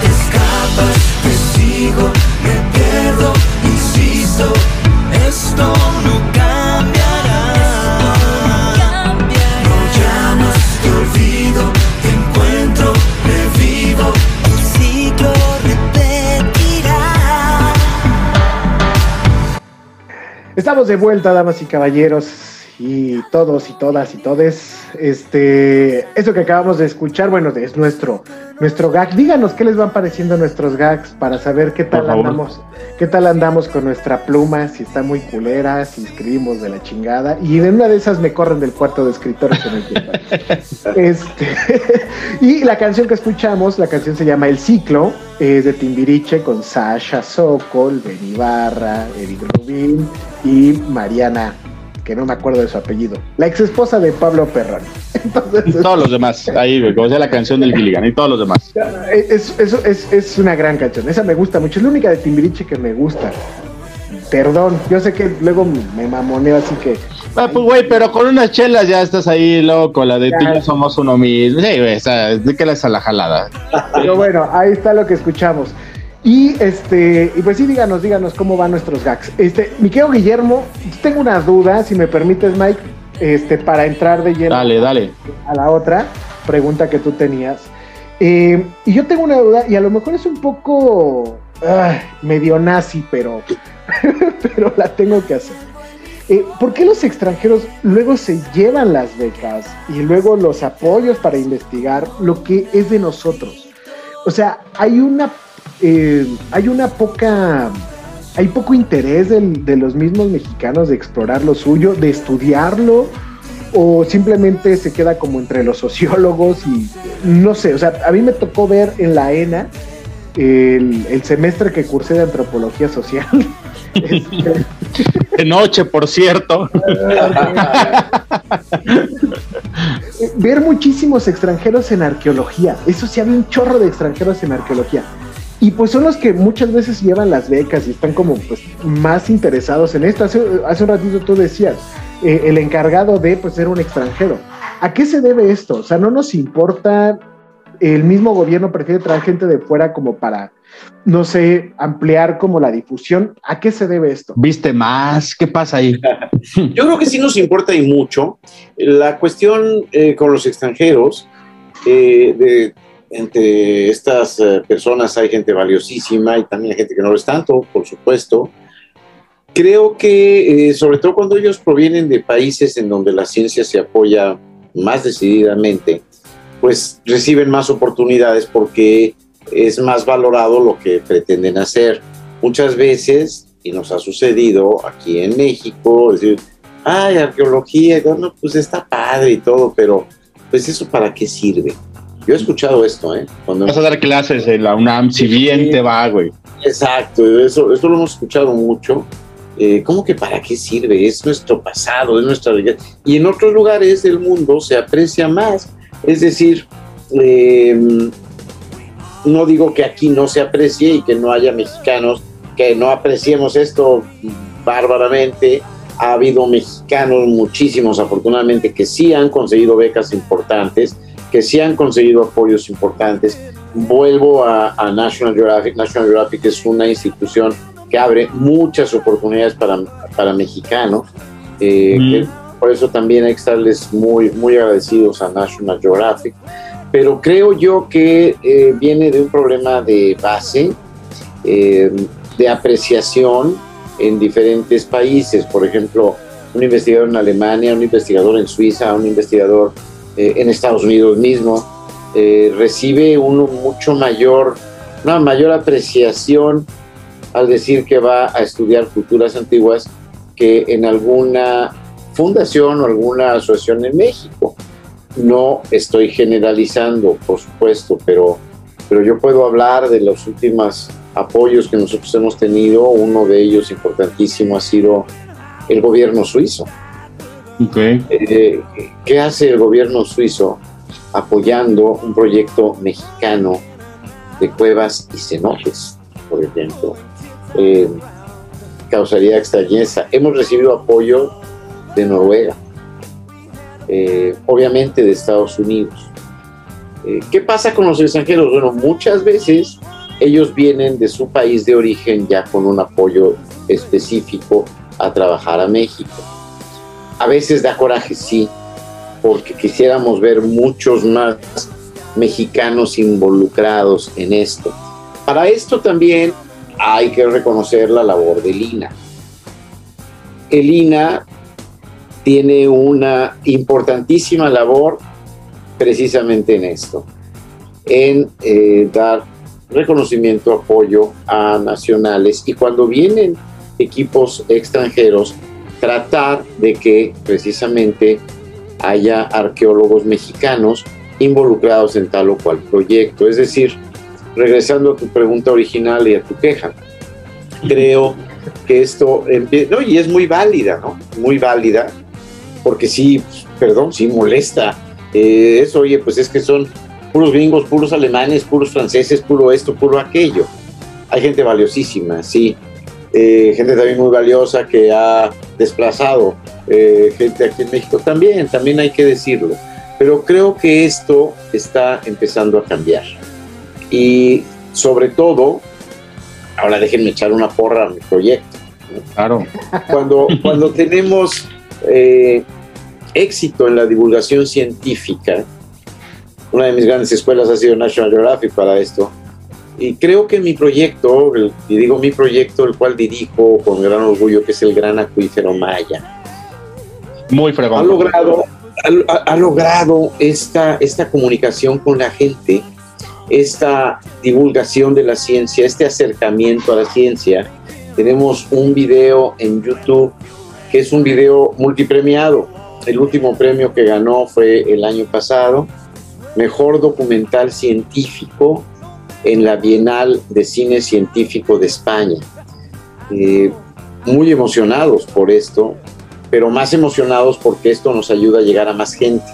Te escapas, te sigo Me pierdo, insisto Esto no Estamos de vuelta, damas y caballeros, y todos y todas y todes. Este, eso que acabamos de escuchar, bueno, es nuestro, nuestro gag. Díganos qué les van pareciendo nuestros gags para saber qué tal andamos, qué tal andamos con nuestra pluma, si está muy culera, si escribimos de la chingada. Y en una de esas me corren del cuarto de escritores en el tiempo. Este, y la canción que escuchamos, la canción se llama El Ciclo, es de Timbiriche con Sasha Sokol, Benny Barra, Eric Rubin y Mariana, que no me acuerdo de su apellido, la ex esposa de Pablo Perrón. Y todos los demás, ahí, como sea la canción del Gilligan, y todos los demás. Es, es, es, es una gran canción, esa me gusta mucho, es la única de Timbiriche que me gusta. Perdón, yo sé que luego me mamoneo, así que Ah, pues, güey, pero con unas chelas ya estás ahí, loco, la de tú y yo somos uno mismo. Sí, güey, o sea, de que la es a la jalada. Pero bueno, ahí está lo que escuchamos. Y este, y pues sí, díganos, díganos cómo van nuestros gags. Este, mi querido Guillermo, tengo una duda, si me permites, Mike, este, para entrar de lleno Dale, dale. a la otra pregunta que tú tenías. Eh, y yo tengo una duda, y a lo mejor es un poco ay, medio nazi, pero, pero la tengo que hacer. Eh, ¿Por qué los extranjeros luego se llevan las becas y luego los apoyos para investigar lo que es de nosotros? O sea, hay una, eh, hay una poca, hay poco interés del- de los mismos mexicanos de explorar lo suyo, de estudiarlo, o simplemente se queda como entre los sociólogos y no sé, o sea, a mí me tocó ver en la ENA el, el semestre que cursé de antropología social. Este, De noche, por cierto. ver muchísimos extranjeros en arqueología. Eso sí, había un chorro de extranjeros en arqueología. Y pues son los que muchas veces llevan las becas y están como pues más interesados en esto. Hace, hace un ratito tú decías, eh, el encargado de pues ser un extranjero. ¿A qué se debe esto? O sea, no nos importa, el mismo gobierno prefiere traer gente de fuera como para, no sé, ampliar como la difusión. ¿A qué se debe esto? ¿Viste más? ¿Qué pasa ahí? Yo creo que sí nos importa y mucho. La cuestión eh, con los extranjeros, eh, de, entre estas eh, personas hay gente valiosísima y también hay gente que no lo es tanto, por supuesto. Creo que, eh, sobre todo cuando ellos provienen de países en donde la ciencia se apoya más decididamente, pues reciben más oportunidades porque es más valorado lo que pretenden hacer. Muchas veces, y nos ha sucedido aquí en México, decir, ay, arqueología, no, pues está padre y todo, pero pues eso para qué sirve. Yo he escuchado esto, ¿eh? Cuando Vas a dar clases en la UNAM, si bien te va, güey. Exacto, eso, eso lo hemos escuchado mucho. Eh, ¿Cómo que para qué sirve? Es nuestro pasado, es nuestra realidad. Y en otros lugares del mundo se aprecia más. Es decir, eh, no digo que aquí no se aprecie y que no haya mexicanos que no apreciemos esto bárbaramente. Ha habido mexicanos, muchísimos afortunadamente, que sí han conseguido becas importantes, que sí han conseguido apoyos importantes. Vuelvo a, a National Geographic. National Geographic es una institución que abre muchas oportunidades para, para mexicanos. eh, Mm. que por eso también hay que estarles muy, muy agradecidos a National Geographic. Pero creo yo que eh, viene de un problema de base, eh, de apreciación en diferentes países. Por ejemplo, un investigador en Alemania, un investigador en Suiza, un investigador eh, en Estados Unidos mismo, eh, recibe uno mucho mayor, una mayor apreciación al decir que va a estudiar culturas antiguas que en alguna fundación o alguna asociación en México. No estoy generalizando, por supuesto, pero, pero yo puedo hablar de los últimos apoyos que nosotros hemos tenido. Uno de ellos importantísimo ha sido el gobierno suizo. Eh, ¿Qué hace el gobierno suizo apoyando un proyecto mexicano de cuevas y cenotes, por ejemplo? Eh, causaría extrañeza. Hemos recibido apoyo de Noruega, eh, obviamente de Estados Unidos. Eh, ¿Qué pasa con los extranjeros? Bueno, muchas veces ellos vienen de su país de origen ya con un apoyo específico a trabajar a México. A veces da coraje, sí, porque quisiéramos ver muchos más mexicanos involucrados en esto. Para esto también hay que reconocer la labor de Lina. El INA tiene una importantísima labor precisamente en esto, en eh, dar reconocimiento, apoyo a nacionales y cuando vienen equipos extranjeros, tratar de que precisamente haya arqueólogos mexicanos involucrados en tal o cual proyecto. Es decir, regresando a tu pregunta original y a tu queja, creo que esto, no, y es muy válida, ¿no? Muy válida, porque sí, perdón, sí molesta. Eh, eso, oye, pues es que son puros gringos, puros alemanes, puros franceses, puro esto, puro aquello. Hay gente valiosísima, sí. Eh, gente también muy valiosa que ha desplazado eh, gente aquí en México también, también hay que decirlo. Pero creo que esto está empezando a cambiar. Y sobre todo, ahora déjenme echar una porra a mi proyecto. Claro. Cuando, cuando tenemos eh, éxito en la divulgación científica, una de mis grandes escuelas ha sido National Geographic para esto, y creo que mi proyecto, y digo mi proyecto, el cual dirijo con gran orgullo, que es el Gran Acuífero Maya, muy fregón. Ha logrado, ha, ha logrado esta, esta comunicación con la gente esta divulgación de la ciencia, este acercamiento a la ciencia. Tenemos un video en YouTube que es un video multipremiado. El último premio que ganó fue el año pasado, Mejor Documental Científico en la Bienal de Cine Científico de España. Eh, muy emocionados por esto, pero más emocionados porque esto nos ayuda a llegar a más gente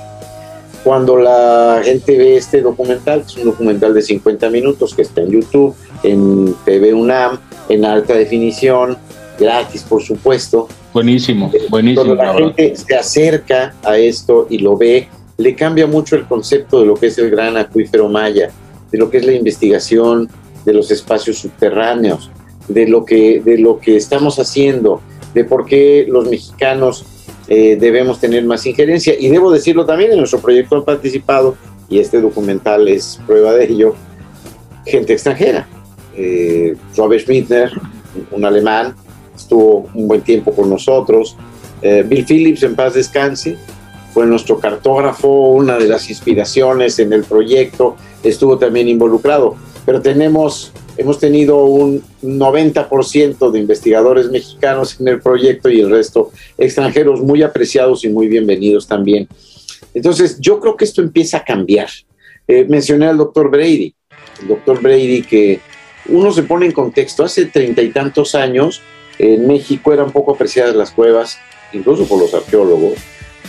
cuando la gente ve este documental, que es un documental de 50 minutos que está en YouTube, en TV UNAM, en alta definición, gratis por supuesto. Buenísimo, buenísimo. Cuando la gente se acerca a esto y lo ve, le cambia mucho el concepto de lo que es el gran acuífero maya, de lo que es la investigación de los espacios subterráneos, de lo que, de lo que estamos haciendo, de por qué los mexicanos eh, debemos tener más injerencia. Y debo decirlo también, en nuestro proyecto han participado, y este documental es prueba de ello, gente extranjera. Eh, Robert Schmittner, un alemán, estuvo un buen tiempo con nosotros. Eh, Bill Phillips, en paz descanse, fue nuestro cartógrafo, una de las inspiraciones en el proyecto, estuvo también involucrado. Pero tenemos Hemos tenido un 90% de investigadores mexicanos en el proyecto y el resto extranjeros muy apreciados y muy bienvenidos también. Entonces, yo creo que esto empieza a cambiar. Eh, mencioné al doctor Brady, el doctor Brady que uno se pone en contexto, hace treinta y tantos años en México eran poco apreciadas las cuevas, incluso por los arqueólogos,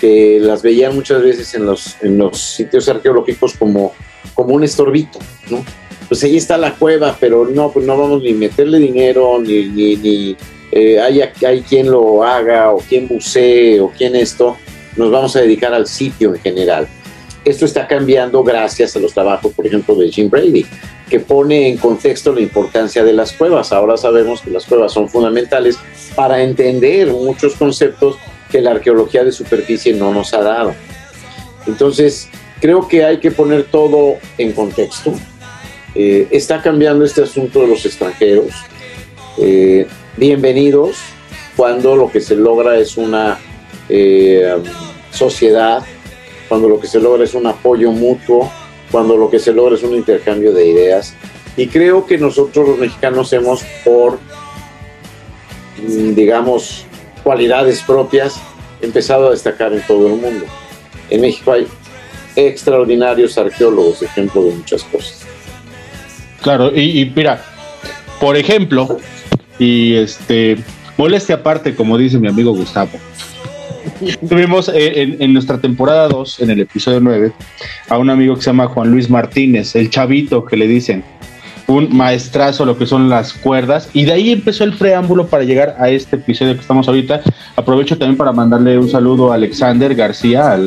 que las veían muchas veces en los, en los sitios arqueológicos como, como un estorbito, ¿no? pues ahí está la cueva, pero no, pues no vamos ni meterle dinero, ni, ni, eh, hay, hay quien lo haga, o quien bucee, o quien esto, nos vamos a dedicar al sitio en general. Esto está cambiando gracias a los trabajos, por ejemplo, de Jim Brady, que pone en contexto la importancia de las cuevas. Ahora sabemos que las cuevas son fundamentales para entender muchos conceptos que la arqueología de superficie no nos ha dado. Entonces, creo que hay que poner todo en contexto eh, está cambiando este asunto de los extranjeros. Eh, bienvenidos cuando lo que se logra es una eh, sociedad cuando lo que se logra es un apoyo mutuo, cuando lo que se logra es un intercambio de ideas. Y creo que nosotros los mexicanos hemos, por, mm, digamos, cualidades propias, empezado a destacar en todo el mundo. En México hay extraordinarios arqueólogos, ejemplo de muchas cosas. Claro, y, mira, por ejemplo, y este, molestia aparte, como dice mi amigo Gustavo, Tuvimos eh, en, en nuestra temporada 2, en el episodio 9, a un amigo que se llama Juan Luis Martínez, el chavito que le dicen, un maestrazo lo que son las cuerdas, y de ahí empezó el preámbulo para llegar a este episodio que estamos ahorita. Aprovecho también para mandarle un saludo a Alexander García,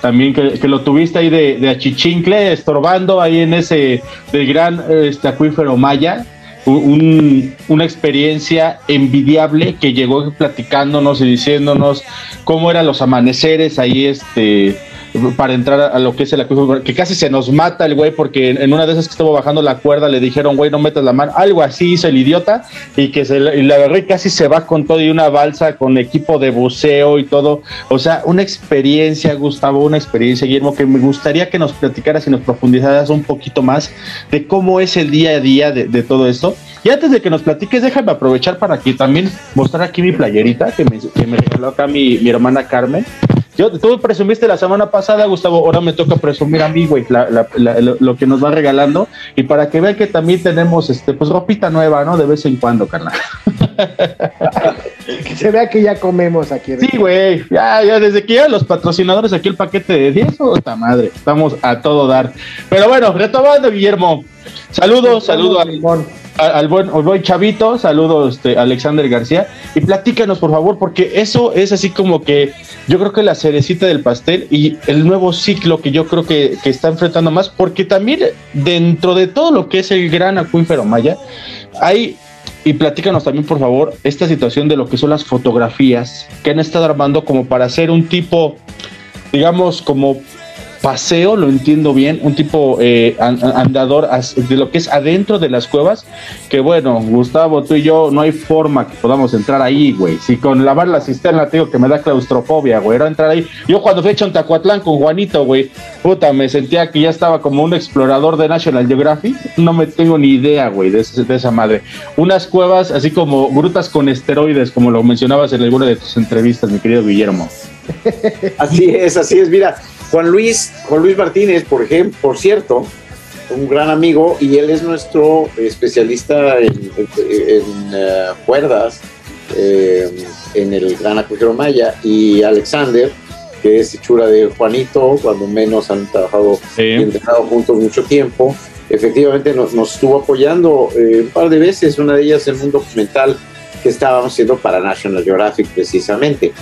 también que, lo tuviste ahí de, de achichincle, estorbando ahí en ese del gran este, acuífero maya un- una experiencia envidiable que llegó platicándonos y diciéndonos cómo eran los amaneceres ahí este para entrar a lo que es el acuífero, que casi se nos mata el güey porque en una de esas que estuvo bajando la cuerda le dijeron, güey, no metas la mano, algo así hizo el idiota y que se, y la agarró y casi se va con todo y una balsa con equipo de buceo y todo, o sea, una experiencia, Gustavo, una experiencia, Guillermo, que me gustaría que nos platicaras y nos profundizaras un poquito más de cómo es el día a día de, de todo esto. Y antes de que nos platiques, déjame aprovechar para que también mostrar aquí mi playerita que me, que me regaló acá mi, mi hermana Carmen. Yo, tú presumiste la semana pasada, Gustavo, ahora me toca presumir a mí, güey, la- la- la- lo, que nos va regalando. Y para que vean que también tenemos, este, pues, ropita nueva, ¿no? De vez en cuando, carnal. Que se vea que ya comemos aquí. Sí, güey, ya, ya, desde que ya los patrocinadores aquí el paquete de 10, puta madre, estamos a todo dar. Pero bueno, retomando, Guillermo, saludos, saludos al, al, al buen, al buen chavito, saludos, este, Alexander García, y platícanos, por favor, porque eso es así como que yo creo que la cerecita del pastel y el nuevo ciclo que yo creo que, que está enfrentando más, porque también dentro de todo lo que es el gran acuífero maya, hay y platícanos también, por favor, esta situación de lo que son las fotografías que han estado armando como para hacer un tipo, digamos, como paseo, lo entiendo bien, un tipo eh, an- an- andador de lo que es adentro de las cuevas, que bueno, Gustavo, tú y yo no hay forma que podamos entrar ahí, güey. Si con lavar la cisterna te digo que me da claustrofobia, güey, era entrar ahí. Yo cuando fui a Chontacuatlán con Juanito, güey, puta, me sentía que ya estaba como un explorador de National Geographic, no me tengo ni idea, güey, de, de esa madre. Unas cuevas así como grutas con esteroides, como lo mencionabas en alguna de tus entrevistas, mi querido Guillermo. Así es, así es. Mira, Juan Luis, Juan Luis Martínez, por ejemplo, por cierto, un gran amigo y él es nuestro especialista en, en, en, eh, cuerdas eh, en el Gran Acuífero Maya y Alexander, que es hechura de Juanito, cuando menos han trabajado y entrenado juntos mucho tiempo. Efectivamente nos, nos estuvo apoyando eh, un par de veces, una de ellas en un documental que estábamos haciendo para National Geographic precisamente.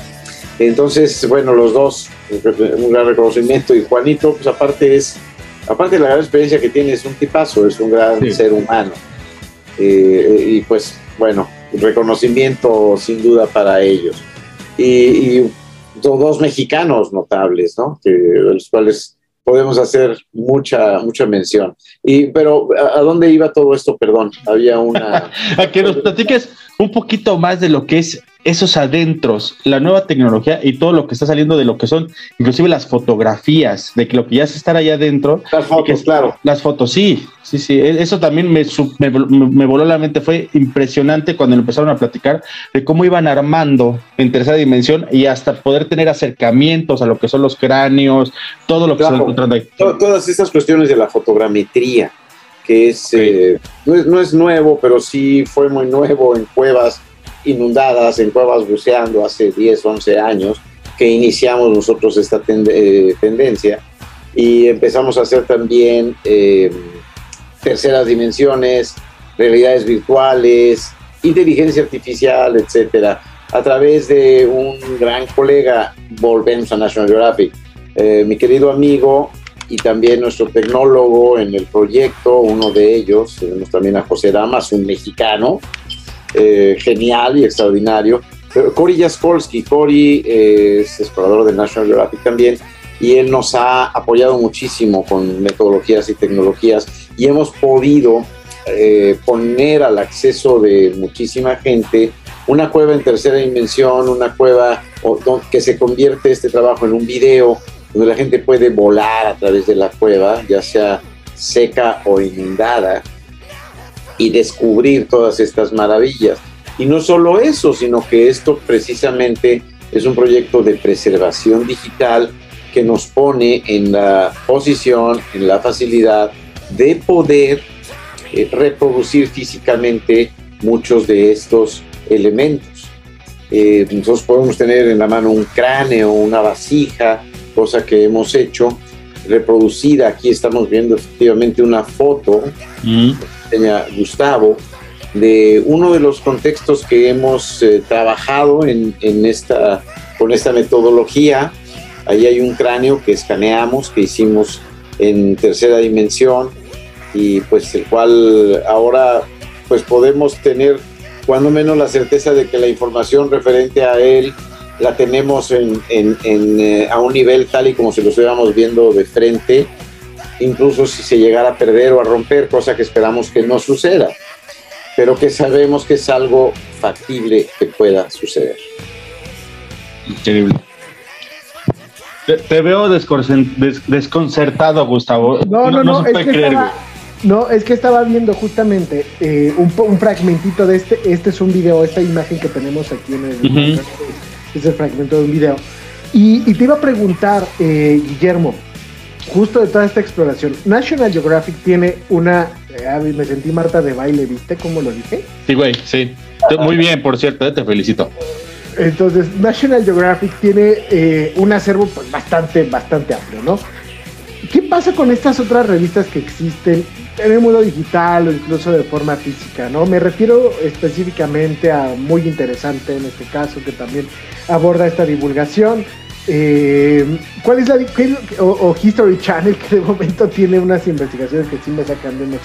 Entonces, bueno, los dos, un gran reconocimiento. Y Juanito, pues aparte es, aparte de la gran experiencia que tiene, es un tipazo, es un gran ser humano. Eh, y pues, bueno, reconocimiento sin duda para ellos. Y, y do- dos mexicanos notables, ¿no? Que, de los cuales podemos hacer mucha, mucha mención. Y, pero, ¿a, a dónde iba todo esto? Perdón, había una... a que nos platiques un poquito más de lo que es esos adentros, la nueva tecnología y todo lo que está saliendo de lo que son, inclusive las fotografías, de que lo que ya se está allá adentro. Las fotos, claro. Las fotos, sí, sí, sí. e- Eso también me, me, me- voló la mente. Fue impresionante cuando empezaron a platicar de cómo iban armando en tercera dimensión y hasta poder tener acercamientos a lo que son los cráneos, todo lo que se está encontrando ahí. To- todas estas cuestiones de la fotogrametría, que es, eh, no es, no es nuevo, pero sí fue muy nuevo en cuevas inundadas, en cuevas buceando hace 10, 11 años, que iniciamos nosotros esta eh, tendencia. Y empezamos a hacer también eh, terceras dimensiones, realidades virtuales, inteligencia artificial, etcétera, a través de un gran colega, volvemos a National Geographic, eh, mi querido amigo y también nuestro tecnólogo en el proyecto, uno de ellos, tenemos también a José Damas, un mexicano, eh, genial y extraordinario. Pero Cory Jaskolski, Cory eh, es explorador de National Geographic también, y él nos ha apoyado muchísimo con metodologías y tecnologías, y hemos podido eh, poner al acceso de muchísima gente una cueva en tercera dimensión, una cueva que se convierte este trabajo en un video donde la gente puede volar a través de la cueva, ya sea seca o inundada, y descubrir todas estas maravillas. Y no solo eso, sino que esto precisamente es un proyecto de preservación digital que nos pone en la posición, en la facilidad de poder eh, reproducir físicamente muchos de estos elementos. Eh, nosotros podemos tener en la mano un cráneo, una vasija, cosa que hemos hecho, reproducida. Aquí estamos viendo efectivamente una foto, Gustavo, de uno de los contextos que hemos eh, trabajado en, en esta, con esta metodología. Ahí hay un cráneo que escaneamos, que hicimos en tercera dimensión y pues el cual ahora pues podemos tener cuando menos la certeza de que la información referente a él la tenemos en, en, en, eh, a un nivel tal y como si lo estuviéramos viendo de frente, incluso si se llegara a perder o a romper, cosa que esperamos que no suceda, pero que sabemos que es algo factible que pueda suceder. Increíble. Te, te veo desconcertado, Gustavo. No, no, no, se es puede que creer, estaba, no, es que estaba viendo justamente eh, un, fragmentito de este, este es un video, esta imagen que tenemos aquí en el Ujú. es el fragmento de un video. Y, y te iba a preguntar, eh, Guillermo, justo de toda esta exploración, National Geographic tiene una, eh, ah, me sentí Marta de baile, ¿viste cómo lo dije? Sí, güey, sí. Muy bien, por cierto, eh, te felicito. Entonces, National Geographic tiene eh, un acervo pues, bastante, bastante amplio, ¿no? ¿Qué pasa con estas otras revistas que existen en el mundo digital o incluso de forma física, ¿no? Me refiero específicamente a muy interesante en este caso que también aborda esta divulgación. Eh, ¿Cuál es la qué- o, o History Channel que de momento tiene unas investigaciones que sí me sacan de unos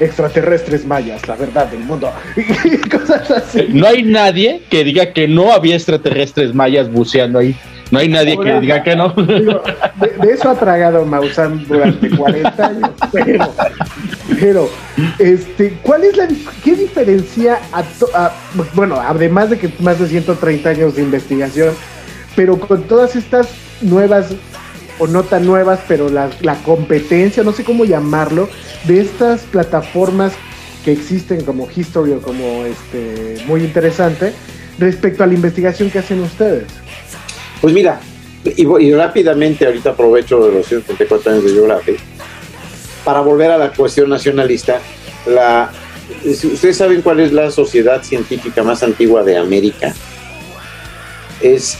extraterrestres mayas, la verdad del mundo y cosas así. No hay nadie que diga que no había extraterrestres mayas buceando ahí. No hay nadie que diga que no. Digo, de, de eso ha tragado Maussan durante 40 años, pero, pero este, ¿cuál es la qué diferencia a, to- a- bueno, además de que más de 130 años de investigación, pero con todas estas nuevas o no tan nuevas, pero la, la competencia, no sé cómo llamarlo, de estas plataformas que existen como History o como este muy interesante respecto a la investigación que hacen ustedes. Pues mira, y, rápidamente ahorita aprovecho de los 134 años de Geography para volver a la cuestión nacionalista. La, ¿Ustedes saben cuál es la sociedad científica más antigua de América? Es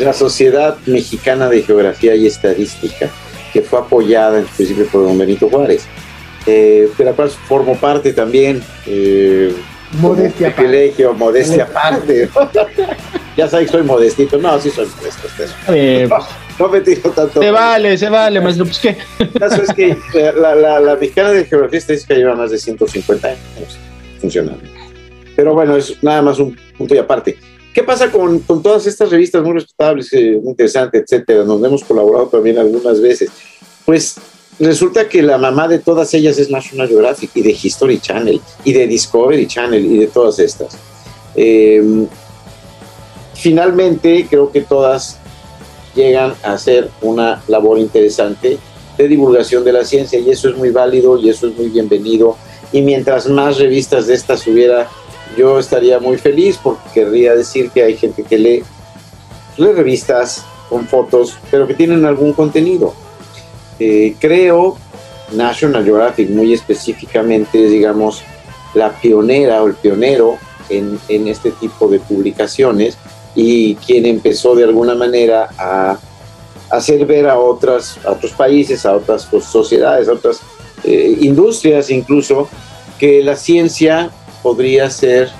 la Sociedad Mexicana de Geografía y Estadística, que fue apoyada en principio por don Benito Juárez, eh, de la cual formo parte también. eh, Modestia privilegio, modestia aparte. ya sabes que soy modestito. No, sí soy modesto. Eh, no, no me tiro tanto. Se vale, se vale, maestro. Pues qué. El caso es que la, la, la mexicana de geografía y estadística lleva más de 150 años funcionando. Pero bueno, es nada más un punto y aparte. ¿Qué pasa con, con todas estas revistas muy respetables, eh, muy interesantes, etcétera? Nos hemos colaborado también algunas veces. Pues resulta que la mamá de todas ellas es National Geographic y de History Channel y de Discovery Channel y de todas estas. Eh, finalmente, creo que todas llegan a hacer una labor interesante de divulgación de la ciencia y eso es muy válido y eso es muy bienvenido. Y mientras más revistas de estas hubiera, yo estaría muy feliz porque querría decir que hay gente que lee, revistas con fotos, pero que tienen algún contenido. Eh, creo National Geographic muy específicamente es, digamos, la pionera o el pionero en, en este tipo de publicaciones y quien empezó de alguna manera a hacer ver a, otras, a otros países, a otras sociedades, a otras eh, industrias incluso, que la ciencia podría ser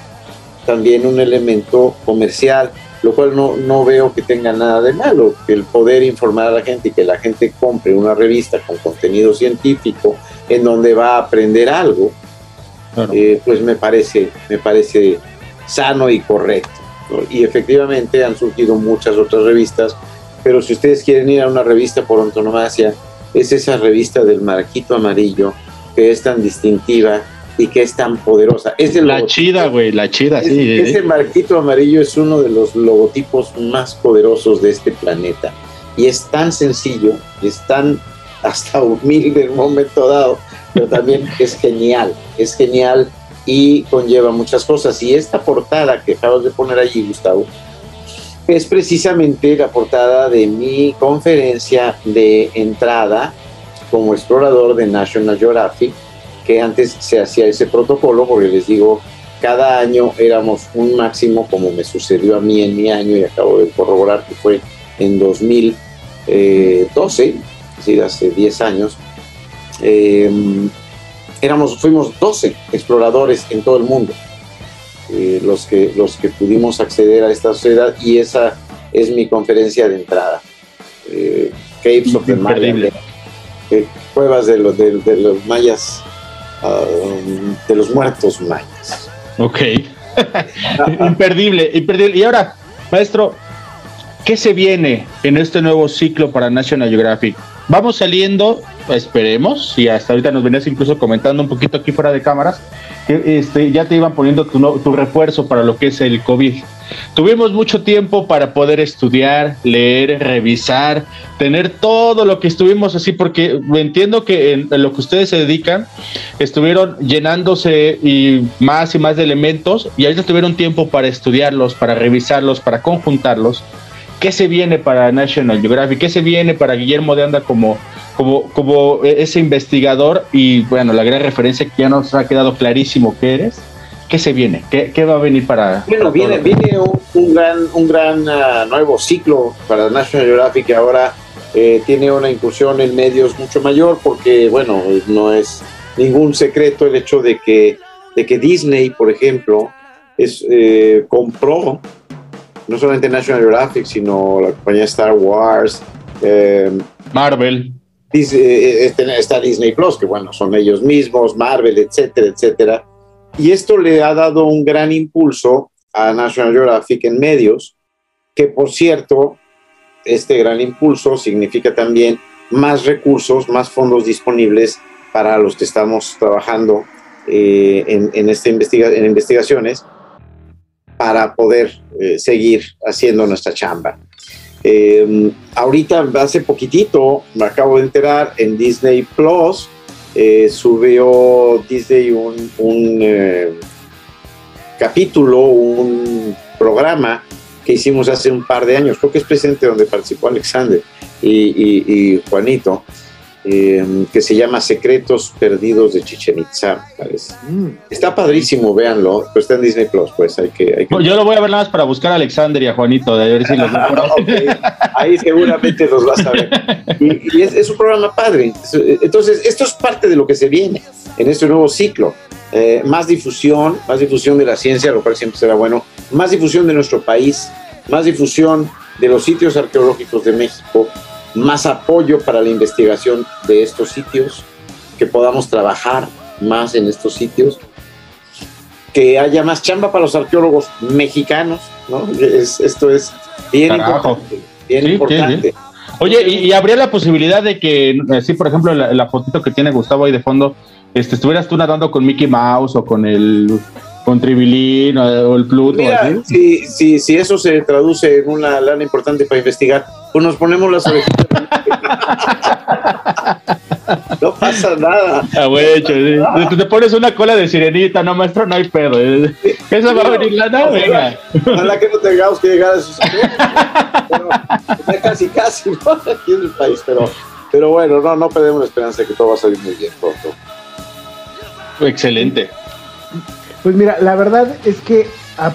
también un elemento comercial, lo cual no, no veo que tenga nada de malo, que el poder informar a la gente y que la gente compre una revista con contenido científico en donde va a aprender algo, eh, pues me parece, me parece sano y correcto. ¿no? Y efectivamente han surgido muchas otras revistas, pero si ustedes quieren ir a una revista por antonomasia, es esa revista del marquito amarillo que es tan distintiva y que es tan poderosa. Es La chida, güey, la chida, es- sí. ese marquito amarillo es uno de los logotipos más poderosos de este planeta. y es tan sencillo, es tan hasta humilde en un momento dado, pero también es genial, es genial y conlleva muchas cosas. Y esta portada que acabas de poner allí, Gustavo, es precisamente la portada de mi conferencia de entrada como explorador de National Geographic, que antes se hacía ese protocolo, porque les digo, cada año éramos un máximo, como me sucedió a mí en mi año, y acabo de corroborar que fue en 2012, es decir, hace 10 años, eh, éramos, fuimos 12 exploradores en todo el mundo. Eh, los, que, los que pudimos acceder a esta sociedad y esa es mi conferencia de entrada. Eh, Caves of the Maya, eh, cuevas de los, de, los mayas, de los muertos mayas. Ok. imperdible, imperdible. Y ahora, maestro, ¿qué se viene en este nuevo ciclo para National Geographic? Vamos saliendo, esperemos, y hasta ahorita nos venías incluso comentando un poquito aquí fuera de cámaras, que este, ya te iban poniendo tu, tu refuerzo para lo que es el COVID. Tuvimos mucho tiempo para poder estudiar, leer, revisar, tener todo lo que estuvimos así, porque entiendo que en, lo que ustedes se dedican, estuvieron llenándose y más y más de elementos, y ahorita tuvieron tiempo para estudiarlos, para revisarlos, para conjuntarlos ¿Qué se viene para National Geographic? ¿Qué se viene para Guillermo de Anda como, como, como ese investigador? Y bueno, la gran referencia que ya nos ha quedado clarísimo que eres. ¿Qué se viene? ¿Qué, va a venir para.? Bueno, viene, viene un, gran, un gran ah, nuevo ciclo para National Geographic que ahora eh, tiene una incursión en medios mucho mayor, porque, bueno, no es ningún secreto el hecho de que, de que Disney, por ejemplo, es, eh, compró no solamente National Geographic, sino la compañía Star Wars, eh, Marvel. Eh, este, está Disney Plus, que bueno, son ellos mismos, Marvel, etcétera, etcétera. Y esto le ha dado un gran impulso a National Geographic en medios, que por cierto, este gran impulso significa también más recursos, más fondos disponibles para los que estamos trabajando eh, en, en, este investiga en investigaciones para poder eh, seguir haciendo nuestra chamba. Eh, ahorita, hace poquitito, me acabo de enterar, en Disney Plus eh, subió Disney un, un capítulo, un programa que hicimos hace un par de años, creo que es presente donde participó Alexander y Juanito, Em, que se llama Secretos Perdidos de Chichen Itza. Mm. Está padrísimo, véanlo, pero está en Disney Plus, pues hay que, yo lo voy a ver nada más para buscar a Alexander y a Juanito, de ver si los Ahí seguramente los vas a ver. Y, es, un programa padre. Entonces, esto es parte de lo que se viene en este nuevo ciclo. Eh, más difusión, más difusión de la ciencia, lo cual siempre será bueno, más difusión de nuestro país, más difusión de los sitios arqueológicos de México, más apoyo para la investigación de estos sitios, que podamos trabajar más en estos sitios, que haya más chamba para los arqueólogos mexicanos, ¿no? esto es bien importante. Bien importante. Oye, y, habría la posibilidad de que, sí, por ejemplo, la, fotito que tiene Gustavo ahí de fondo, este, estuvieras tú nadando con Mickey Mouse o con el con Tribilín o, el Pluto. Mira, si, si, eso se traduce en una lana importante para investigar, pues nos ponemos las orejitas. no pasa nada. Ah, güey, te pones una cola de sirenita, no, maestro, no hay pedo. ¿eh? Esa va a venir lana, venga. Ojalá que no tengamos que llegar a esos pero ya casi, casi, ¿no? Aquí en el país, pero, pero bueno, no, no perdemos la esperanza de que todo va a salir muy bien pronto. Excelente. Pues mira, la verdad es que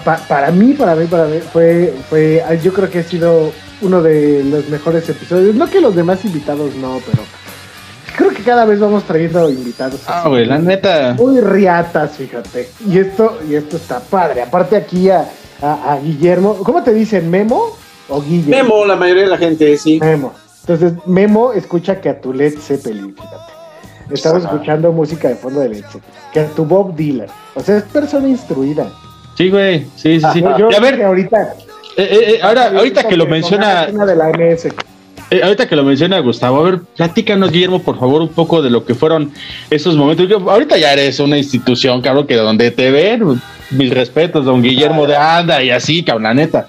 para mí, para mí, para mí, fue, fue, yo creo que ha sido uno de los mejores episodios. No que los demás invitados no, pero creo que cada vez vamos trayendo invitados. Ah, güey, la neta. Muy riatas, fíjate. Y esto, y esto está padre. Aparte aquí a, a, Guillermo, ¿cómo te dicen? ¿Memo o Guillermo? Memo, la mayoría de la gente, sí. Memo. Entonces, Memo escucha que a tu Led Zeppelin, fíjate. Estamos escuchando música de fondo de leche. Que tu Bob Dylan. O sea, es persona instruida. Sí, güey. Sí, sí, sí. Yo, a ver, ahorita. Eh, eh, eh, ahora, ahorita que lo menciona. De la MS. ahorita que lo menciona Gustavo, a ver, platícanos, Guillermo, por favor, un poco de lo que fueron esos momentos. ahorita ya eres una institución, cabrón, que donde te ven, mis respetos, don Guillermo de Anda y así, cabrón, la neta.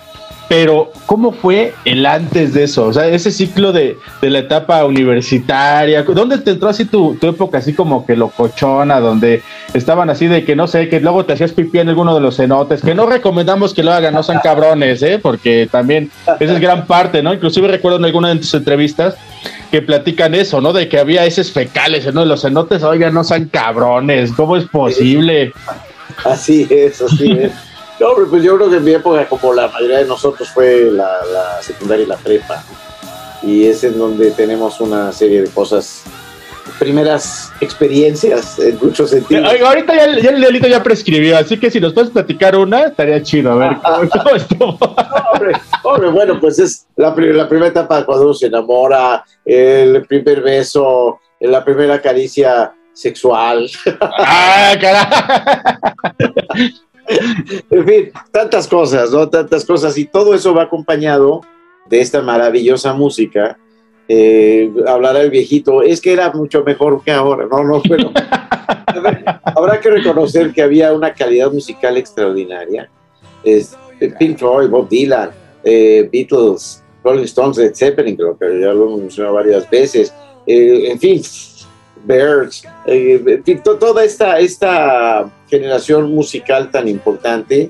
Pero ¿cómo fue el antes de eso? O sea, ese ciclo de, de la etapa universitaria, ¿dónde te entró así tu, tu, época así como que locochona, donde estaban así de que no sé, que luego te hacías pipí en alguno de los cenotes, que no recomendamos que lo hagan, no sean cabrones, ¿eh? Porque también esa es gran parte, ¿no? Inclusive recuerdo en alguna de tus entrevistas que platican eso, ¿no? De que había esos fecales en uno de los cenotes, oigan, no sean cabrones, ¿cómo es posible? Así es, así es. No, pues yo creo que en mi época, como la mayoría de nosotros, fue la, la secundaria y la prepa. Y es en donde tenemos una serie de cosas, primeras experiencias en muchos sentidos. Oiga, ahorita ya, ya el delito ya prescribió, así que si nos puedes platicar una, estaría chido. A ver, ¿cómo, cómo estuvo? hombre, hombre, bueno, pues es la, la primera etapa cuando uno se enamora, el primer beso, la primera caricia sexual. ¡Ah, carajo! en fin, tantas cosas, ¿no? Tantas cosas. Y todo eso va acompañado de esta maravillosa música. Eh, hablará el viejito, es que era mucho mejor que ahora. No, no, pero habrá que reconocer que había una calidad musical extraordinaria. Es, Pink Floyd, Bob Dylan, eh, Beatles, Rolling Stones, Led Zeppelin, creo que ya lo hemos varias veces. Eh, en fin, Birds, eh, toda esta, esta generación musical tan importante,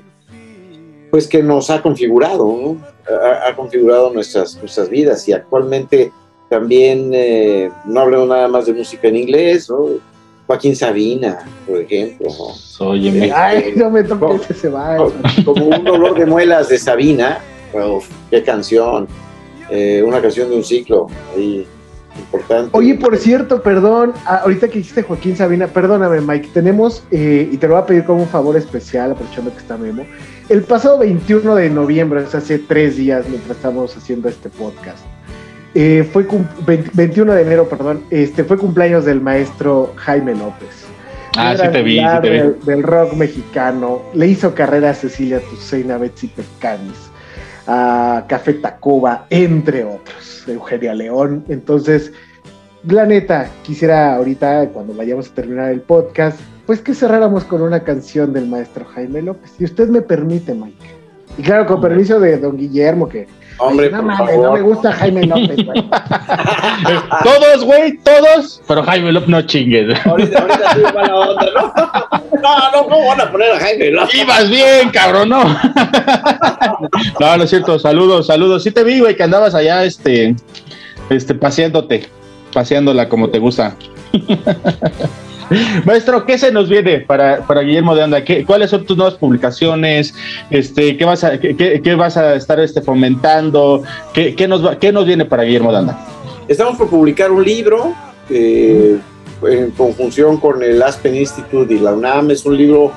pues que nos ha configurado, ¿no? ha, ha, configurado nuestras, nuestras vidas y actualmente también, eh, no hablemos nada más de música en inglés, ¿no? Joaquín Sabina, por ejemplo. ¿no? Óyeme. Ay, no me toques ese se va. Como un dolor de muelas de Sabina, uf, qué canción, eh, una canción de un ciclo, ahí importante. Oye, por cierto, perdón, ahorita que hiciste Joaquín Sabina, perdóname, Mike, tenemos, eh, y te lo voy a pedir como un favor especial, aprovechando que está Memo. El pasado 21 de noviembre, es hace tres días, mientras estamos haciendo este podcast, eh, fue 20, 21 de enero, perdón, este fue cumpleaños del maestro Jaime López. Ah, sí te vi, sí te vi. Del, del, rock mexicano, le hizo carrera a Cecilia Tuceina, Betsy Percanis, a Café Tacuba, entre otros, Eugenia León. Entonces, la neta, quisiera ahorita, cuando vayamos a terminar el podcast, pues que cerráramos con una canción del maestro Jaime López. Si usted me permite, Mike. Y claro, con permiso de don Guillermo, que Hombre, no mames, no me gusta Jaime López, güey. todos, güey, todos, pero Jaime López no chingues. Ahorita, ahorita sí mala onda, ¿no? No, no, ¿cómo van a poner a Jaime López? Ibas bien, cabrón, no. no, no es cierto, saludos, saludos. Sí te vi, güey, que andabas allá, este, este, paseándote, paseándola como te gusta. Maestro, ¿qué se nos viene para, para Guillermo de Anda? ¿Qué, ¿Cuáles son tus nuevas publicaciones? Este, ¿qué, vas a, qué, qué vas a estar este, fomentando? ¿Qué, qué, nos va, ¿Qué nos viene para Guillermo de Anda? Estamos por publicar un libro eh, en conjunción con el Aspen Institute y la UNAM. Es un libro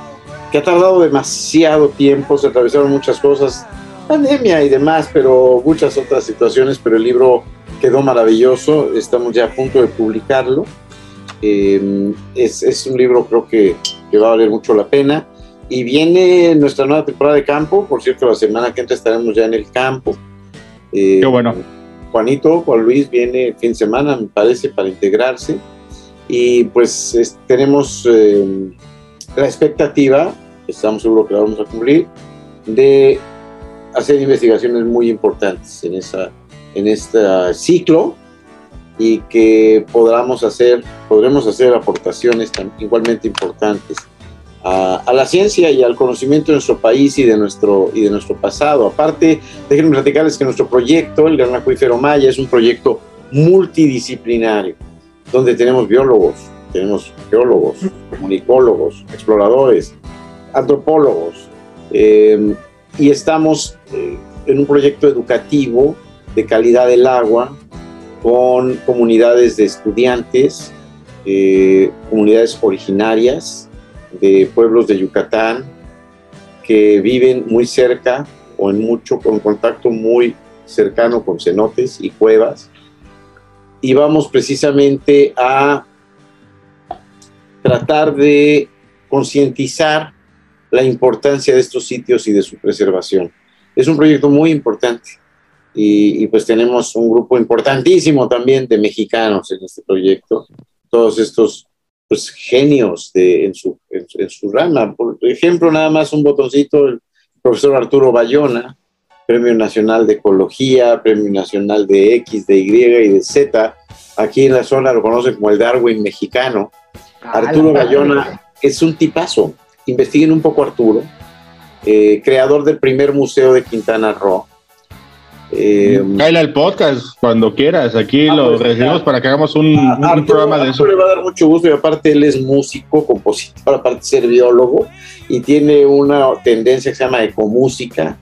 que ha tardado demasiado tiempo, se atravesaron muchas cosas, pandemia y demás, pero muchas otras situaciones, pero el libro quedó maravilloso. Estamos ya a punto de publicarlo. Eh, es, es, un libro creo que, que, va a valer mucho la pena. Y viene nuestra nueva temporada de campo, por cierto, la semana que entra estaremos ya en el campo. Eh, Qué bueno. Juanito, Juan Luis viene fin de semana, me parece, para integrarse. Y pues es, tenemos eh, la expectativa, estamos seguros que la vamos a cumplir, de hacer investigaciones muy importantes en, esa, en este ciclo y que podamos hacer, podremos hacer aportaciones tan, igualmente importantes a, a, la ciencia y al conocimiento de nuestro país y de nuestro, y de nuestro pasado. Aparte, déjenme platicarles que nuestro proyecto, el Gran Acuífero Maya, es un proyecto multidisciplinario, donde tenemos biólogos, tenemos geólogos, comunicólogos, exploradores, antropólogos, eh, y estamos eh, en un proyecto educativo de calidad del agua, con comunidades de estudiantes, eh, comunidades originarias de pueblos de Yucatán que viven muy cerca o en mucho con contacto muy cercano con cenotes y cuevas. Y vamos precisamente a tratar de concientizar la importancia de estos sitios y de su preservación. Es un proyecto muy importante y, pues tenemos un grupo importantísimo también de mexicanos en este proyecto, todos estos pues, genios de, en, su, en, su rama. Por ejemplo, nada más un botoncito, el profesor Arturo Bayona, Premio Nacional de Ecología, Premio Nacional de X, de Y y de Z. Aquí en la zona lo conocen como el Darwin mexicano. Arturo Bayona es un tipazo. Investiguen un poco a Arturo, eh, creador del primer museo de Quintana Roo. Eh, Cállale al podcast cuando quieras. Aquí Ah, lo pues, recibimos para que hagamos un, un Arturo, programa de eso. Arturo le va a dar mucho gusto y aparte él es músico, compositor, aparte de ser biólogo y tiene una tendencia que se llama ecomúsica.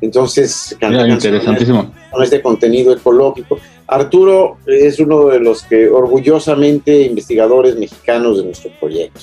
Entonces, Mira, interesantísimo. con este contenido ecológico. Arturo es uno de los que orgullosamente investigadores mexicanos de nuestro proyecto.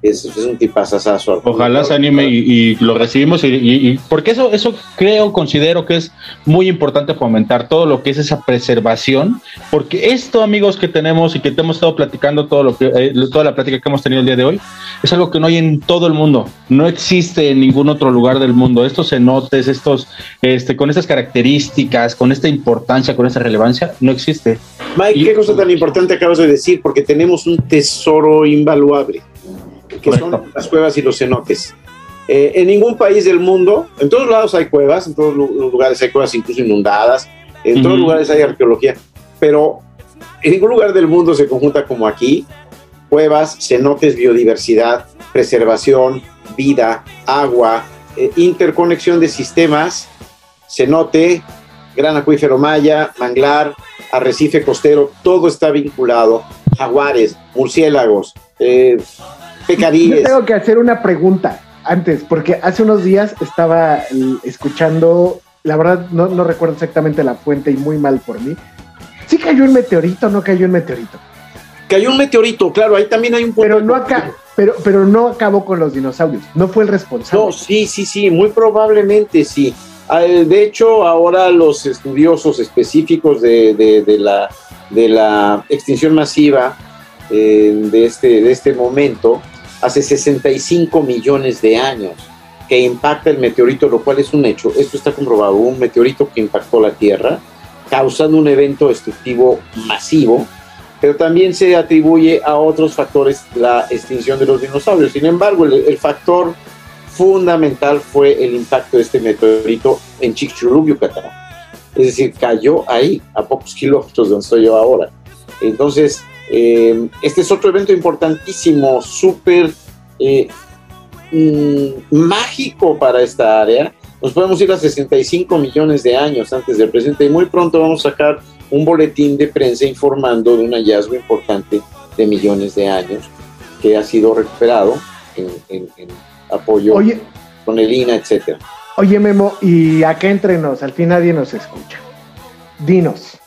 Es, es un tipazazazo. Ojalá se anime y, y lo recibimos y, y- y- porque eso, eso creo, considero que es muy importante fomentar todo lo que es esa preservación, porque esto, amigos, que tenemos y que te hemos estado platicando todo lo que, eh, toda la plática que hemos tenido el día de hoy, es algo que no hay en todo el mundo, no existe en ningún otro lugar del mundo. Estos cenotes, estos, este, con estas características, con esta importancia, con esta relevancia, no existe. Mike, qué cosa tan importante acabas de decir, porque tenemos un tesoro invaluable, que son las cuevas y los cenotes. Eh, en ningún país del mundo, en todos lados hay cuevas, en todos los lugares hay cuevas incluso inundadas, en todos Ujú. lugares hay arqueología, pero en ningún lugar del mundo se conjunta como aquí. Cuevas, cenotes, biodiversidad, preservación, vida, agua, eh, interconexión de sistemas, cenote, gran acuífero maya, manglar, arrecife costero, todo está vinculado. Jaguares, murciélagos, eh, Yo pecaríes. tengo que hacer una pregunta antes, porque hace unos días estaba escuchando, la verdad no, no recuerdo exactamente la fuente y muy mal por mí. ¿Sí cayó un meteorito o no cayó un meteorito? Cayó un meteorito, claro, ahí también hay un. Pero no acá, pero, pero no acabó con los dinosaurios, no fue el responsable. No, sí, sí, sí, muy probablemente sí. Ah, eh, De hecho, ahora los estudiosos específicos de, de- de la, de la extinción masiva eh, de, este, de este momento, hace 65 millones de años que impacta el meteorito, lo cual es un hecho. Esto está comprobado, un meteorito que impactó la Tierra, causando un evento destructivo masivo, pero también se atribuye a otros factores la extinción de los dinosaurios. Sin embargo, el, factor fundamental fue el impacto de este meteorito en Chicxulub, Yucatán. Es decir, cayó ahí, a pocos kilómetros de donde estoy yo ahora. Entonces, eh, este es otro evento importantísimo, súper eh, mm, mágico para esta área. Nos podemos ir a 65 millones de años antes del presente y muy pronto vamos a sacar un boletín de prensa informando de un hallazgo importante de millones de años que ha sido recuperado en, en- en apoyo Oye. con el INA, etcétera. Oye, Memo, y acá entre nos, al fin nadie nos escucha. Dinos,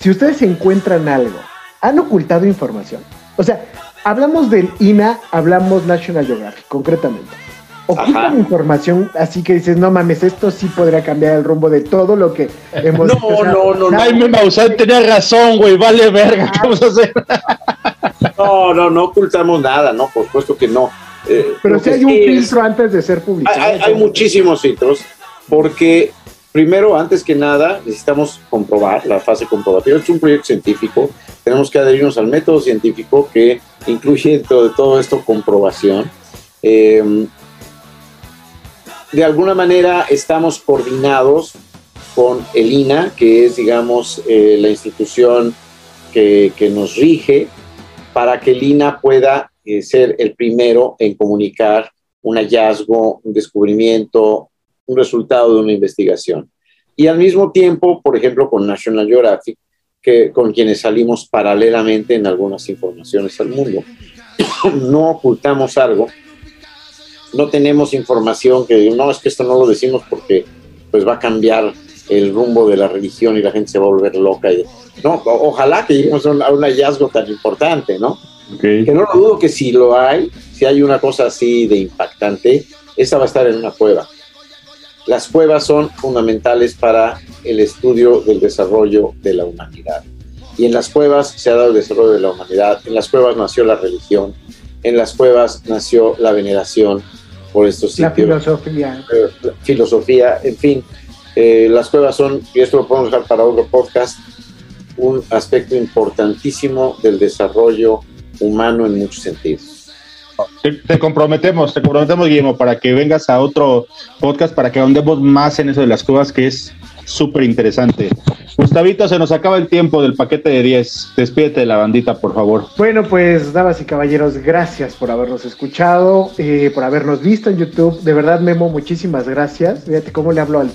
si ustedes encuentran algo, ¿han ocultado información? O sea, hablamos del INA, hablamos National Geographic, concretamente. Ocultan Ajá. información así que dices, no mames, esto sí podría cambiar el rumbo de todo lo que hemos No, dicho. O sea, no, no, no. Ay, me Maussan tenía razón, güey, vale verga, ¿qué vamos a hacer? No, no, no ocultamos nada, no, por supuesto que no. Eh, Pero si hay un filtro antes de ser publicado. Hay, hay- hay muchísimos filtros, porque primero, antes que nada, necesitamos comprobar la fase comprobativa. Es un proyecto científico, tenemos que adherirnos al método científico que incluye todo, todo esto comprobación. Eh, de alguna manera estamos coordinados con el INA, que es, digamos, eh, la institución que, que nos rige, para que el INA pueda eh, ser el primero en comunicar un hallazgo, un descubrimiento, un resultado de una investigación. Y al mismo tiempo, por ejemplo, con National Geographic, que, con quienes salimos paralelamente en algunas informaciones al mundo. no ocultamos algo, no tenemos información que no es que esto no lo decimos porque pues va a cambiar el rumbo de la religión y la gente se va a volver loca. Y, no, ojalá que lleguemos a un, a un hallazgo tan importante, ¿no? Que no lo dudo que si lo hay, si hay una cosa así de impactante, esa va a estar en una cueva. Las cuevas son fundamentales para el estudio del desarrollo de la humanidad. Y en las cuevas se ha dado el desarrollo de la humanidad, en las cuevas nació la religión, en las cuevas nació la veneración por estos La sitios filosofía. eh, la filosofía, en fin, eh, las cuevas son, y esto lo podemos dejar para otro podcast, un aspecto importantísimo del desarrollo humano en muchos sentidos. Te, te comprometemos, te comprometemos, Guillermo, para que vengas a otro podcast para que ahondemos más en eso de las cuevas, que es súper interesante. Gustavito, se nos acaba el tiempo del paquete de 10. Despídete de la bandita, por favor. Bueno, pues, damas y caballeros, gracias por habernos escuchado, eh, por habernos visto en YouTube. De verdad, Memo, muchísimas gracias. Fíjate cómo le hablo al.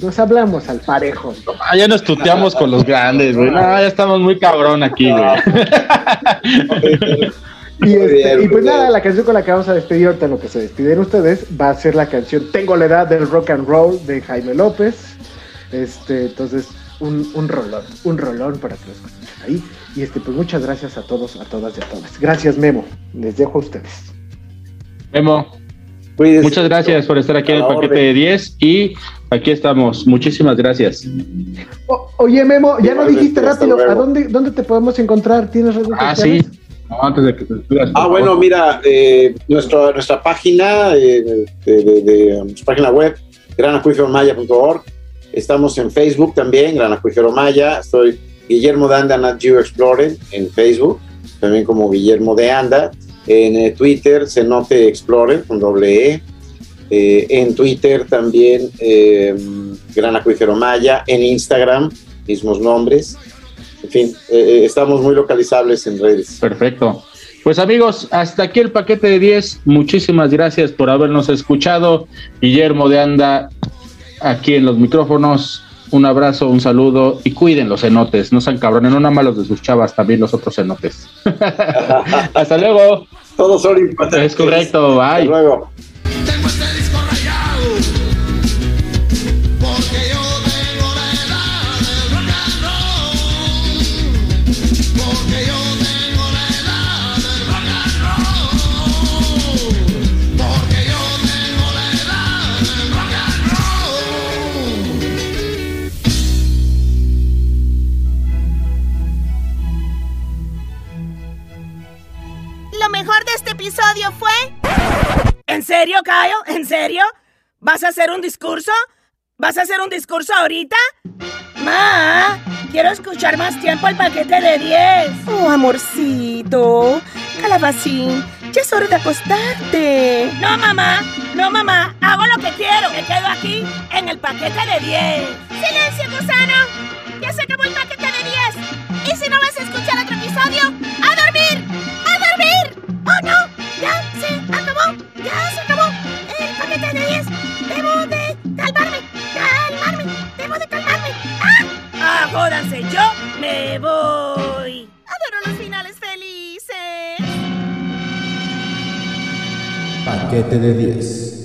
Nos hablamos al parejo. Ah, ya nos tuteamos con los grandes, güey. No, ya estamos muy cabrón aquí, güey. Y, este, y pues nada, la canción con la que vamos a despedir ahorita, lo que se despiden ustedes, va a ser la canción Tengo la edad del rock and roll de Jaime López. Este, entonces, un, un rolón, un rolón para que lo escuchen ahí. Y este, pues muchas gracias a todos, a todas y a todas. Gracias, Memo. Les dejo a ustedes. Memo, muchas gracias por estar aquí en el paquete de 10 y aquí estamos. Muchísimas gracias. O- oye, Memo, ya no dijiste rápido, ¿a dónde, dónde te podemos encontrar? ¿Tienes redes Ah, sociales? sí. No, antes de que te Ah, bueno, favor. mira, eh, nuestra, nuestra página eh, de, de- de, nuestra página web, granacuiferomaya.org. Estamos en Facebook también, Gran Acuífero Maya. Estoy Guillermo de Anda Nat Geo Explorer en Facebook, también como Guillermo de Anda. En eh, Twitter, Cenote Explorer con doble E. Eh, en Twitter también, eh, Gran Acuífero Maya. En Instagram, mismos nombres. En fin, eh, eh, estamos muy localizables en redes. Perfecto. Pues amigos, hasta aquí el paquete de 10. Muchísimas gracias por habernos escuchado. Guillermo de Anda, aquí en los micrófonos. Un abrazo, un saludo y cuiden los cenotes. No sean cabrones, no nada más los de sus chavas, también los otros cenotes. hasta luego. Todos son importantes. Es correcto, bye. Hasta luego. Episodio fue. ¿En serio, Cayo? ¿En serio? ¿Vas a hacer un discurso? ¿Vas a hacer un discurso ahorita? Ma, quiero escuchar más tiempo el paquete de 10. Oh, amorcito. Calabacín, ya es hora de acostarte. No, mamá, no, mamá, hago lo que quiero. Me quedo aquí en el paquete de 10. ¡Silencio, gusano! ¡Ya se acabó el paquete de 10! Y si no vas a escuchar otro episodio, ¡a dormir! ¡Ya se acabó! ¡Ya se acabó! El paquete de 10. Debo de calmarme. Calmarme. Debo de calmarme. ¡Ah! Jódanse, yo me voy. Adoro los finales felices. Paquete de 10.